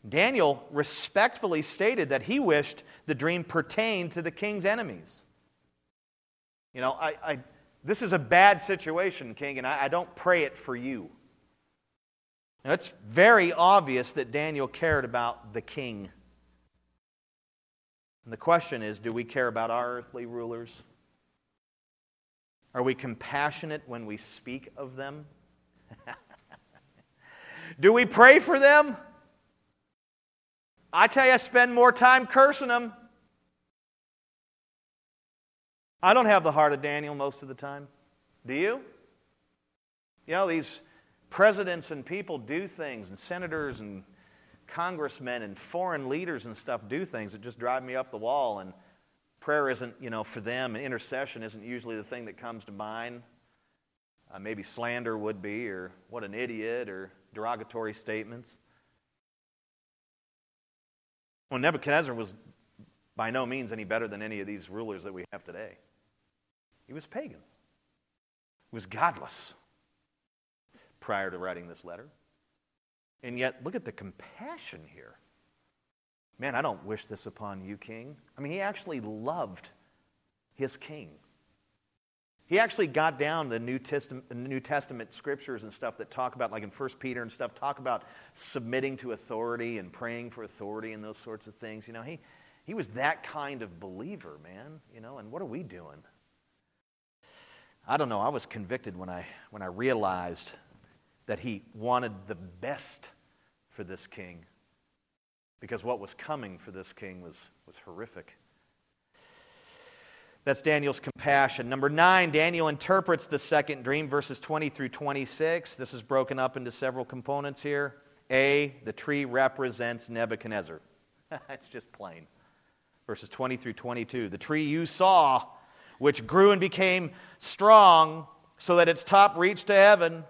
Daniel respectfully stated that he wished the dream pertained to the king's enemies. You know, I, I this is a bad situation, king, and I, I don't pray it for you. Now, it's very obvious that Daniel cared about the king. And the question is do we care about our earthly rulers? Are we compassionate when we speak of them? (laughs) do we pray for them? I tell you, I spend more time cursing them. I don't have the heart of Daniel most of the time. Do you? You know, these presidents and people do things, and senators and congressmen and foreign leaders and stuff do things that just drive me up the wall. And prayer isn't, you know, for them, and intercession isn't usually the thing that comes to mind. Uh, maybe slander would be, or what an idiot, or derogatory statements. Well, Nebuchadnezzar was by no means any better than any of these rulers that we have today. He was pagan, he was godless prior to writing this letter. And yet, look at the compassion here. Man, I don't wish this upon you, king. I mean, he actually loved his king. He actually got down the New Testament, New Testament scriptures and stuff that talk about, like in 1 Peter and stuff, talk about submitting to authority and praying for authority and those sorts of things. You know, he, he was that kind of believer, man. You know, and what are we doing? I don't know. I was convicted when I, when I realized that he wanted the best for this king because what was coming for this king was, was horrific. That's Daniel's compassion. Number nine, Daniel interprets the second dream, verses 20 through 26. This is broken up into several components here. A, the tree represents Nebuchadnezzar. (laughs) It's just plain. Verses 20 through 22. The tree you saw, which grew and became strong, so that its top reached to heaven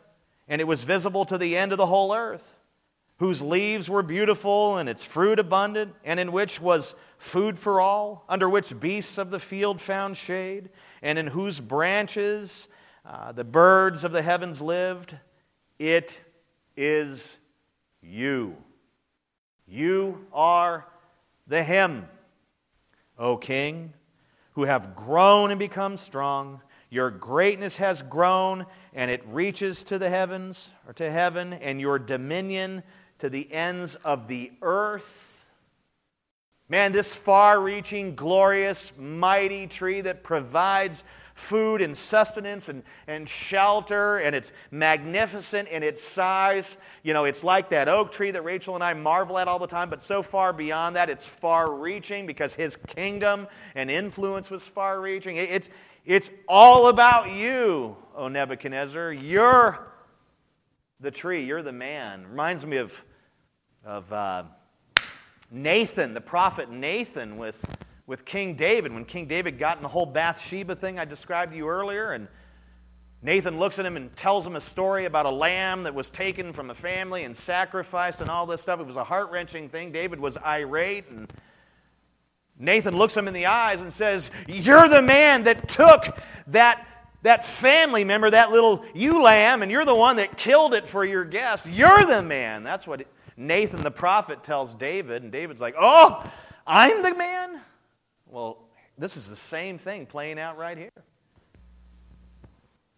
and it was visible to the end of the whole earth, whose leaves were beautiful and its fruit abundant, and in which was food for all, under which beasts of the field found shade, and in whose branches uh, the birds of the heavens lived. It is you. You are the him, O king, who have grown and become strong your greatness has grown and it reaches to the heavens or to heaven, and your dominion to the ends of the earth. Man, this far reaching, glorious, mighty tree that provides food and sustenance and, and shelter, and it's magnificent in its size. You know, it's like that oak tree that Rachel and I marvel at all the time, but so far beyond that, it's far reaching because his kingdom and influence was far reaching. It's, it's all about you, O Nebuchadnezzar. You're the tree, you're the man. Reminds me of, of uh, Nathan, the prophet Nathan, with, with King David, when King David got in the whole Bathsheba thing I described to you earlier, and Nathan looks at him and tells him a story about a lamb that was taken from a family and sacrificed and all this stuff. It was a heart wrenching thing. David was irate, and Nathan looks him in the eyes and says, You're the man that took that, that family member, that little ewe lamb, and you're the one that killed it for your guests. You're the man. That's what Nathan the prophet tells David, and David's like, Oh, I'm the man? Well, this is the same thing playing out right here.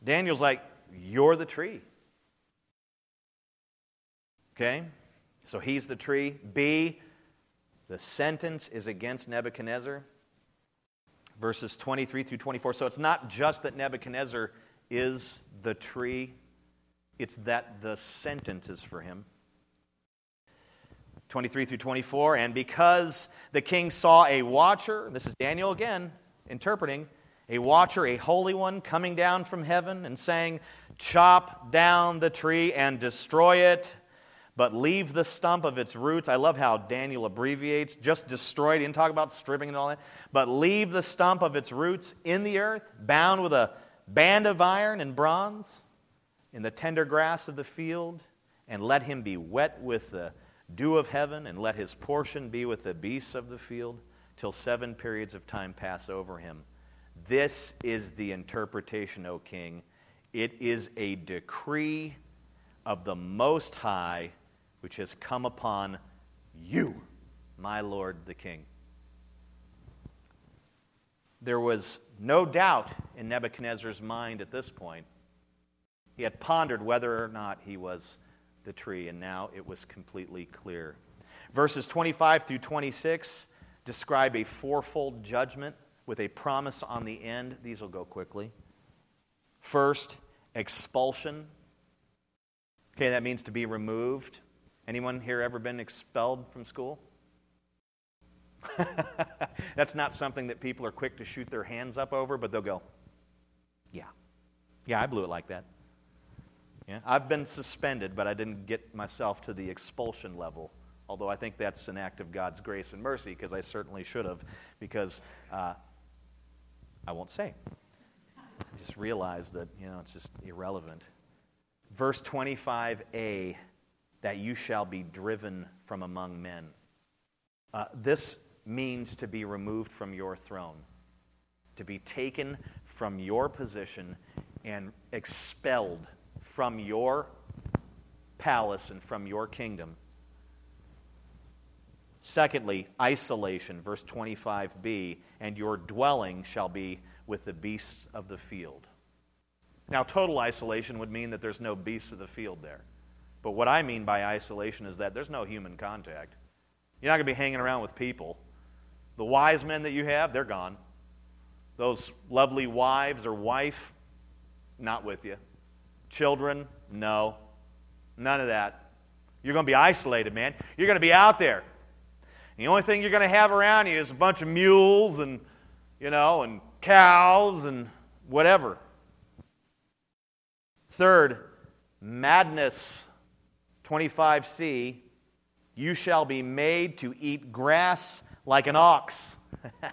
Daniel's like, You're the tree. Okay? So he's the tree. B, the sentence is against Nebuchadnezzar. Verses 23 through 24. So it's not just that Nebuchadnezzar is the tree, it's that the sentence is for him. 23 through 24. And because the king saw a watcher, this is Daniel again interpreting, a watcher, a holy one, coming down from heaven and saying, Chop down the tree and destroy it, but leave the stump of its roots. I love how Daniel abbreviates, just destroy it. He didn't talk about stripping and all that. But leave the stump of its roots in the earth, bound with a band of iron and bronze in the tender grass of the field, and let him be wet with the dew of heaven, and let his portion be with the beasts of the field, till seven periods of time pass over him. This is the interpretation, O king. It is a decree of the Most High which has come upon you, my Lord the King. There was no doubt in Nebuchadnezzar's mind at this point. He had pondered whether or not he was the tree, and now it was completely clear. Verses 25 through 26 describe a fourfold judgment with a promise on the end. These will go quickly. First, expulsion. Okay, that means to be removed. Anyone here ever been expelled from school? (laughs) That's not something that people are quick to shoot their hands up over, but they'll go, Yeah. Yeah, I blew it like that. Yeah, I've been suspended, but I didn't get myself to the expulsion level. Although I think that's an act of God's grace and mercy, because I certainly should have, because uh, I won't say. I just realized that, you know, it's just irrelevant. Verse 25a that you shall be driven from among men. Uh, this means to be removed from your throne, to be taken from your position and expelled from your palace and from your kingdom. Secondly, isolation, verse 25b, and your dwelling shall be with the beasts of the field. Now, total isolation would mean that there's no beasts of the field there. But what I mean by isolation is that there's no human contact. You're not going to be hanging around with people. The wise men that you have, they're gone. Those lovely wives or wife, not with you. Children, no. None of that. You're going to be isolated, man. You're going to be out there. The only thing you're going to have around you is a bunch of mules and, you know, and cows and whatever. Third, madness. 25c, you shall be made to eat grass like an ox.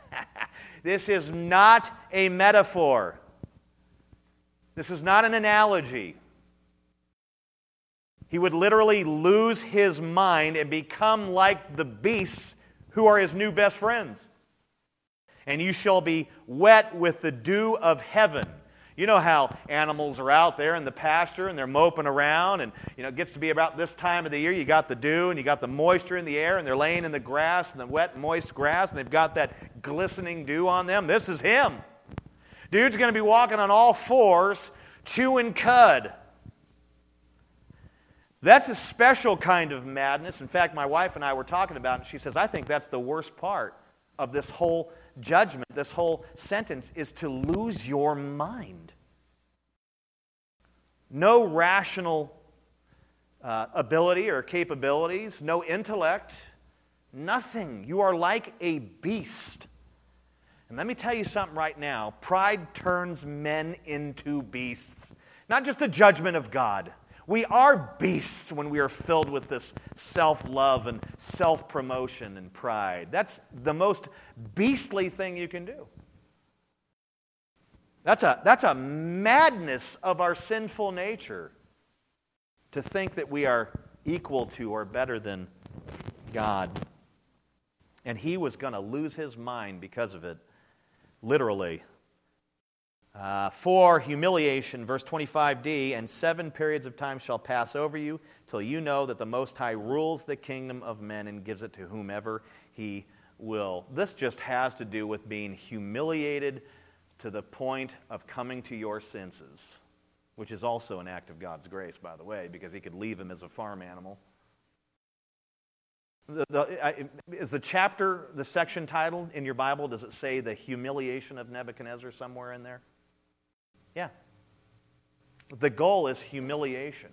(laughs) this is not a metaphor. This is not an analogy. He would literally lose his mind and become like the beasts who are his new best friends. And you shall be wet with the dew of heaven. You know how animals are out there in the pasture and they're moping around, and you know it gets to be about this time of the year. You got the dew and you got the moisture in the air, and they're laying in the grass, and the wet, moist grass, and they've got that glistening dew on them. This is him. Dude's going to be walking on all fours, chewing cud. That's a special kind of madness. In fact, my wife and I were talking about it. And she says, I think that's the worst part of this whole judgment, this whole sentence, is to lose your mind. No rational uh, ability or capabilities, no intellect, nothing. You are like a beast. And let me tell you something right now pride turns men into beasts. Not just the judgment of God. We are beasts when we are filled with this self love and self promotion and pride. That's the most beastly thing you can do. That's a, that's a madness of our sinful nature to think that we are equal to or better than God. And he was going to lose his mind because of it, literally. Uh, for humiliation, verse 25d, and seven periods of time shall pass over you till you know that the Most High rules the kingdom of men and gives it to whomever he will. This just has to do with being humiliated to the point of coming to your senses, which is also an act of God's grace, by the way, because he could leave him as a farm animal. The, the, I, is the chapter, the section titled in your Bible, does it say the humiliation of Nebuchadnezzar somewhere in there? Yeah. The goal is humiliation.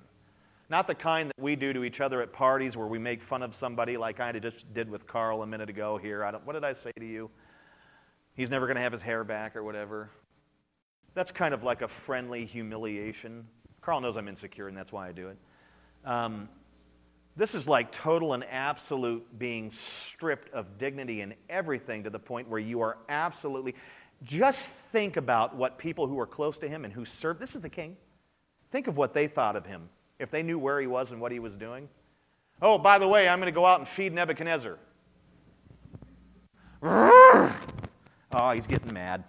Not the kind that we do to each other at parties where we make fun of somebody like I just did with Carl a minute ago here. what did I say to you? He's never going to have his hair back or whatever. That's kind of like a friendly humiliation. Carl knows I'm insecure, and that's why I do it. Um, this is like total and absolute being stripped of dignity and everything to the point where you are absolutely. Just think about what people who are close to him and who serve. This is the king. Think of what they thought of him if they knew where he was and what he was doing. Oh, by the way, I'm going to go out and feed Nebuchadnezzar. (laughs) Oh, he's getting mad.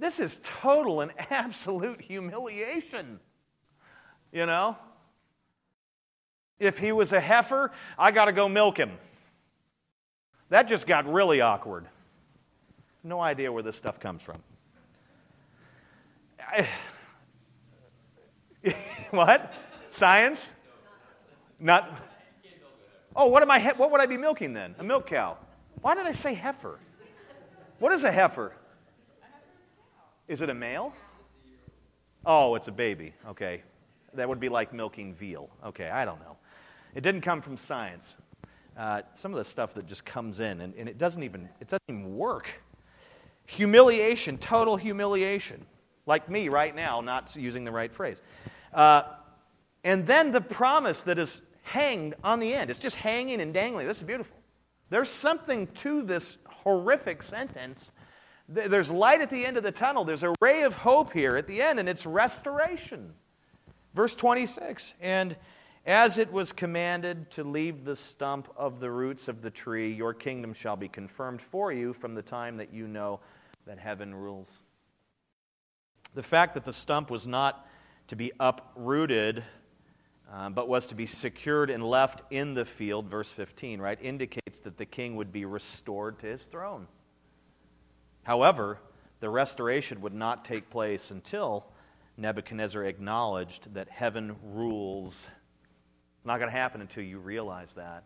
This is total and (laughs) absolute humiliation. You know? If he was a heifer, I got to go milk him. That just got really awkward. No idea where this stuff comes from. I, (laughs) what? Science? Not. Oh, what am I? What would I be milking then? A milk cow. Why did I say heifer? What is a heifer? Is it a male? Oh, it's a baby. Okay. That would be like milking veal. Okay, I don't know. It didn't come from science. Uh, some of the stuff that just comes in, and, and it doesn't even it doesn't even work. Humiliation, total humiliation. Like me right now, not using the right phrase. Uh, and then the promise that is hanged on the end. It's just hanging and dangling. This is beautiful. There's something to this horrific sentence. There's light at the end of the tunnel. There's a ray of hope here at the end, and it's restoration. Verse 26 And as it was commanded to leave the stump of the roots of the tree, your kingdom shall be confirmed for you from the time that you know that heaven rules. The fact that the stump was not to be uprooted, uh, but was to be secured and left in the field, verse 15, right, indicates that the king would be restored to his throne. However, the restoration would not take place until Nebuchadnezzar acknowledged that heaven rules. It's not going to happen until you realize that.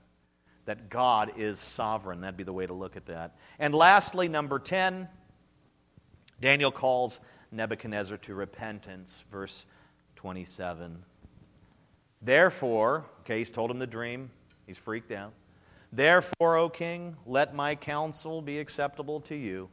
That God is sovereign. That'd be the way to look at that. And lastly, number 10, Daniel calls Nebuchadnezzar to repentance, verse 27. Therefore, okay, he's told him the dream, he's freaked out. Therefore, O king, let my counsel be acceptable to you.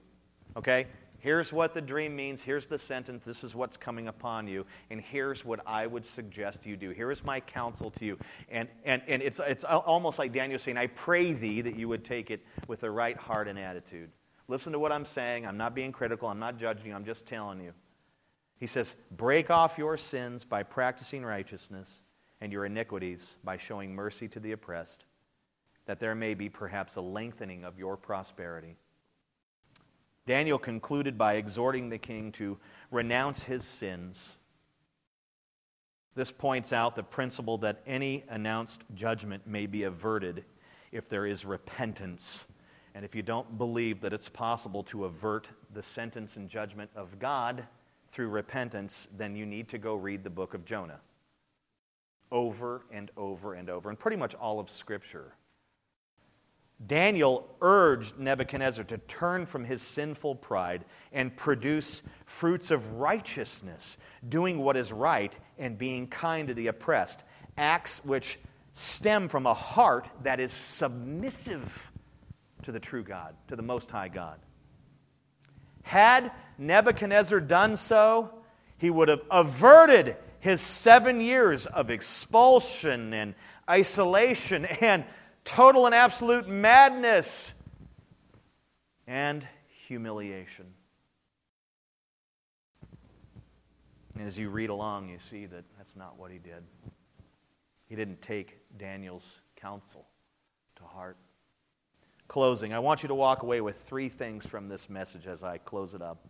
Okay, here's what the dream means. Here's the sentence. This is what's coming upon you. And here's what I would suggest you do. Here is my counsel to you. And, and, and it's, it's almost like Daniel saying, I pray thee that you would take it with the right heart and attitude. Listen to what I'm saying. I'm not being critical. I'm not judging you. I'm just telling you. He says, Break off your sins by practicing righteousness and your iniquities by showing mercy to the oppressed, that there may be perhaps a lengthening of your prosperity. Daniel concluded by exhorting the king to renounce his sins. This points out the principle that any announced judgment may be averted if there is repentance and if you don't believe that it's possible to avert the sentence and judgment of God through repentance, then you need to go read the book of Jonah over and over and over, and pretty much all of Scripture. Daniel urged Nebuchadnezzar to turn from his sinful pride and produce fruits of righteousness, doing what is right and being kind to the oppressed, acts which stem from a heart that is submissive to the true God, to the Most High God. Had Nebuchadnezzar done so, he would have averted his seven years of expulsion and isolation and total and absolute madness and humiliation. And as you read along, you see that that's not what he did. He didn't take Daniel's counsel to heart. Closing, I want you to walk away with three things from this message as I close it up.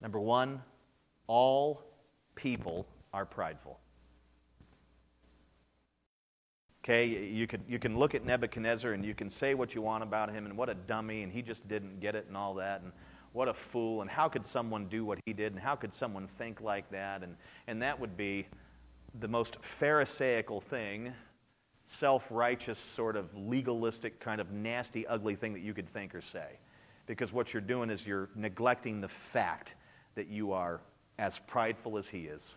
Number one, all people are prideful. Okay, you, could, you can look at Nebuchadnezzar and you can say what you want about him and what a dummy and he just didn't get it and all that and what a fool and how could someone do what he did and how could someone think like that? And, and that would be the most pharisaical thing self-righteous sort of legalistic kind of nasty ugly thing that you could think or say. Because what you're doing is you're neglecting the fact that you are as prideful as he is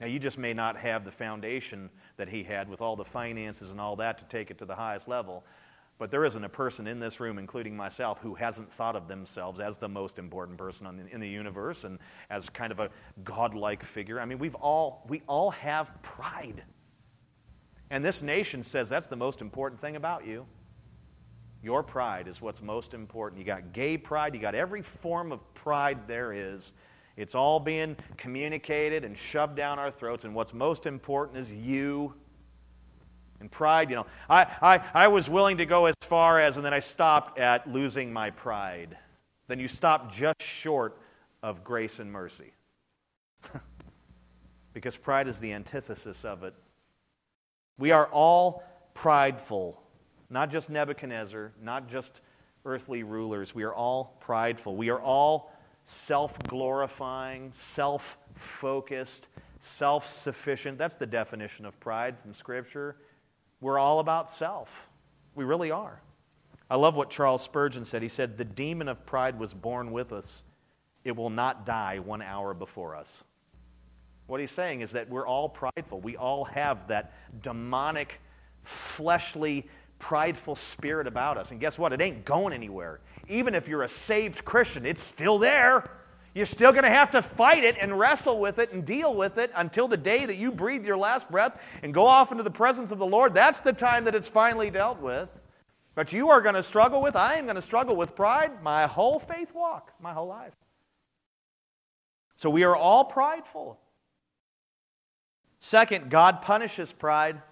now, you just may not have the foundation that he had with all the finances and all that to take it to the highest level. But there isn't a person in this room, including myself, who hasn't thought of themselves as the most important person in the universe and as kind of a godlike figure. I mean, we've all, we all have pride. And this nation says that's the most important thing about you. Your pride is what's most important. You got gay pride, you got every form of pride there is. It's all being communicated and shoved down our throats, and what's most important is you. And pride, you know, I, I, I was willing to go as far as, and then I stopped at losing my pride. Then you stop just short of grace and mercy. (laughs) because pride is the antithesis of it. We are all prideful, not just Nebuchadnezzar, not just earthly rulers. We are all prideful. We are all self glorifying, self focused, self sufficient. That's the definition of pride from Scripture. We're all about self. We really are. I love what Charles Spurgeon said. He said, The demon of pride was born with us, it will not die one hour before us. What he's saying is that we're all prideful. We all have that demonic, fleshly, prideful spirit about us. And guess what? It ain't going anywhere even if you're a saved Christian, it's still there. You're still going to have to fight it and wrestle with it and deal with it until the day that you breathe your last breath and go off into the presence of the Lord. That's the time that it's finally dealt with. But you are going to struggle with, I am going to struggle with pride my whole faith walk, my whole life. So we are all prideful. Second, God punishes pride.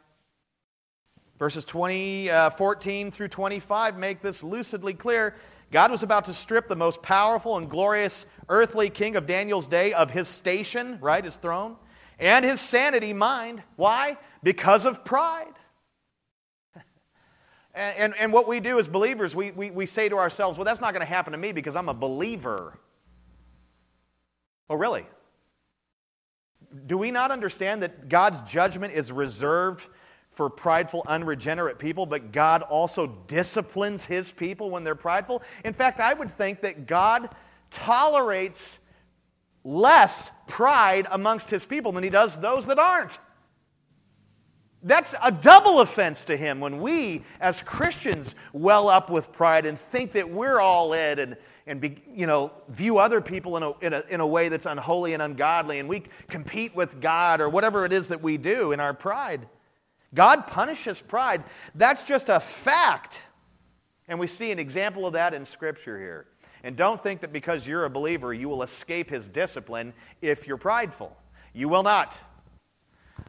Verses 20, uh, 14 through 25 make this lucidly clear. God was about to strip the most powerful and glorious earthly king of Daniel's day of his station, right, his throne, and his sanity mind. Why? Because of pride. (laughs) and, and, and, what we do as believers, we, we, we say to ourselves, well, that's not going to happen to me because I'm a believer. Oh, really? Do we not understand that God's judgment is reserved for prideful, unregenerate people, but God also disciplines his people when they're prideful. In fact, I would think that God tolerates less pride amongst his people than he does those that aren't. That's a double offense to him when we, as Christians, well up with pride and think that we're all it and, and be, you know, view other people in a, in, a, in a way that's unholy and ungodly, and we compete with God or whatever it is that we do in our pride. God punishes pride. That's just a fact. And we see an example of that in Scripture here. And don't think that because you're a believer, you will escape his discipline if you're prideful. You will not.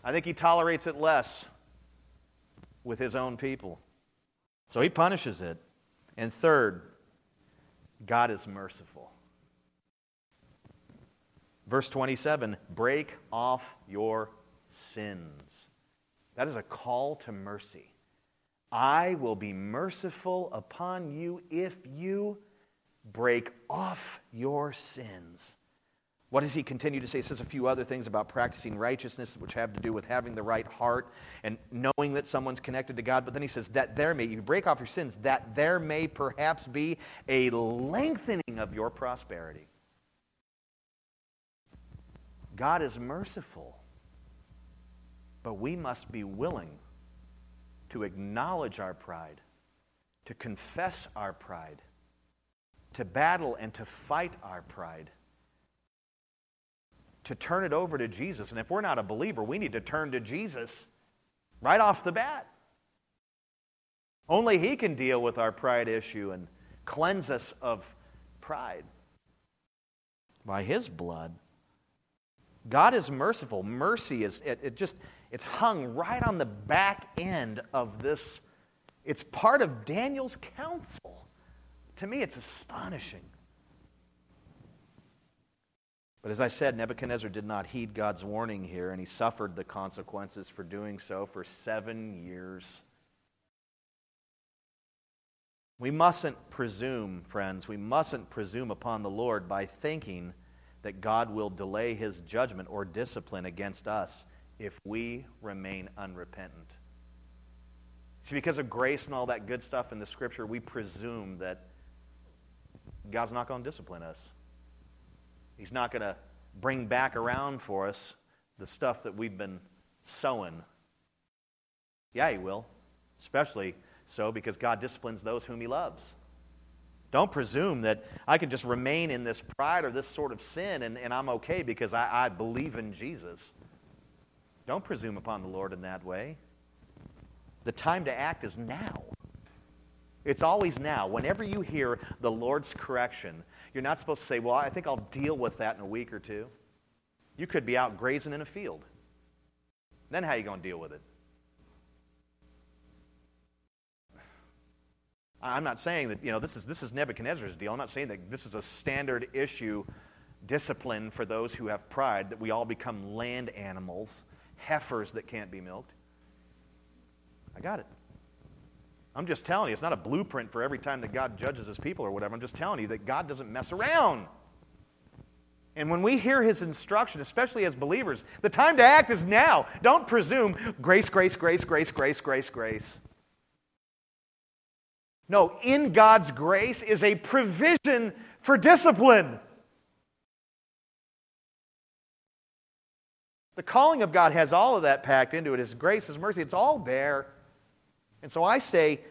I think he tolerates it less with his own people. So he punishes it. And third, God is merciful. Verse 27 break off your sins. That is a call to mercy. I will be merciful upon you if you break off your sins. What does he continue to say? He says a few other things about practicing righteousness, which have to do with having the right heart and knowing that someone's connected to God. But then he says that there may, you break off your sins, that there may perhaps be a lengthening of your prosperity. God is merciful. But we must be willing to acknowledge our pride, to confess our pride, to battle and to fight our pride, to turn it over to Jesus. And if we're not a believer, we need to turn to Jesus right off the bat. Only He can deal with our pride issue and cleanse us of pride by His blood. God is merciful. Mercy is, it, it just, it's hung right on the back end of this. It's part of Daniel's counsel. To me, it's astonishing. But as I said, Nebuchadnezzar did not heed God's warning here, and he suffered the consequences for doing so for seven years. We mustn't presume, friends, we mustn't presume upon the Lord by thinking that God will delay his judgment or discipline against us if we remain unrepentant. See, because of grace and all that good stuff in the scripture, we presume that God's not going to discipline us. He's not going to bring back around for us the stuff that we've been sowing. Yeah, He will, especially so because God disciplines those whom He loves. Don't presume that I can just remain in this pride or this sort of sin and, and I'm okay because I, I believe in Jesus. Don't presume upon the Lord in that way. The time to act is now. It's always now. Whenever you hear the Lord's correction, you're not supposed to say, Well, I think I'll deal with that in a week or two. You could be out grazing in a field. Then how are you going to deal with it? I'm not saying that, you know, this is, this is Nebuchadnezzar's deal. I'm not saying that this is a standard issue discipline for those who have pride, that we all become land animals, heifers that can't be milked. I got it. I'm just telling you, it's not a blueprint for every time that God judges his people or whatever. I'm just telling you that God doesn't mess around. And when we hear his instruction, especially as believers, the time to act is now. Don't presume grace, grace, grace, grace, grace, grace, grace. No, in God's grace is a provision for discipline. The calling of God has all of that packed into it His grace, His mercy, it's all there. And so I say,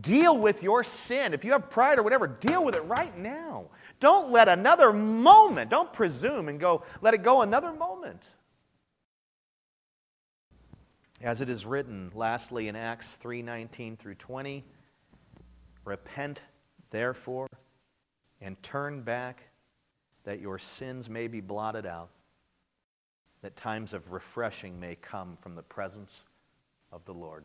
deal with your sin. If you have pride or whatever, deal with it right now. Don't let another moment, don't presume and go, let it go another moment. As it is written, lastly, in Acts 3 19 through 20, repent therefore and turn back that your sins may be blotted out, that times of refreshing may come from the presence of the Lord.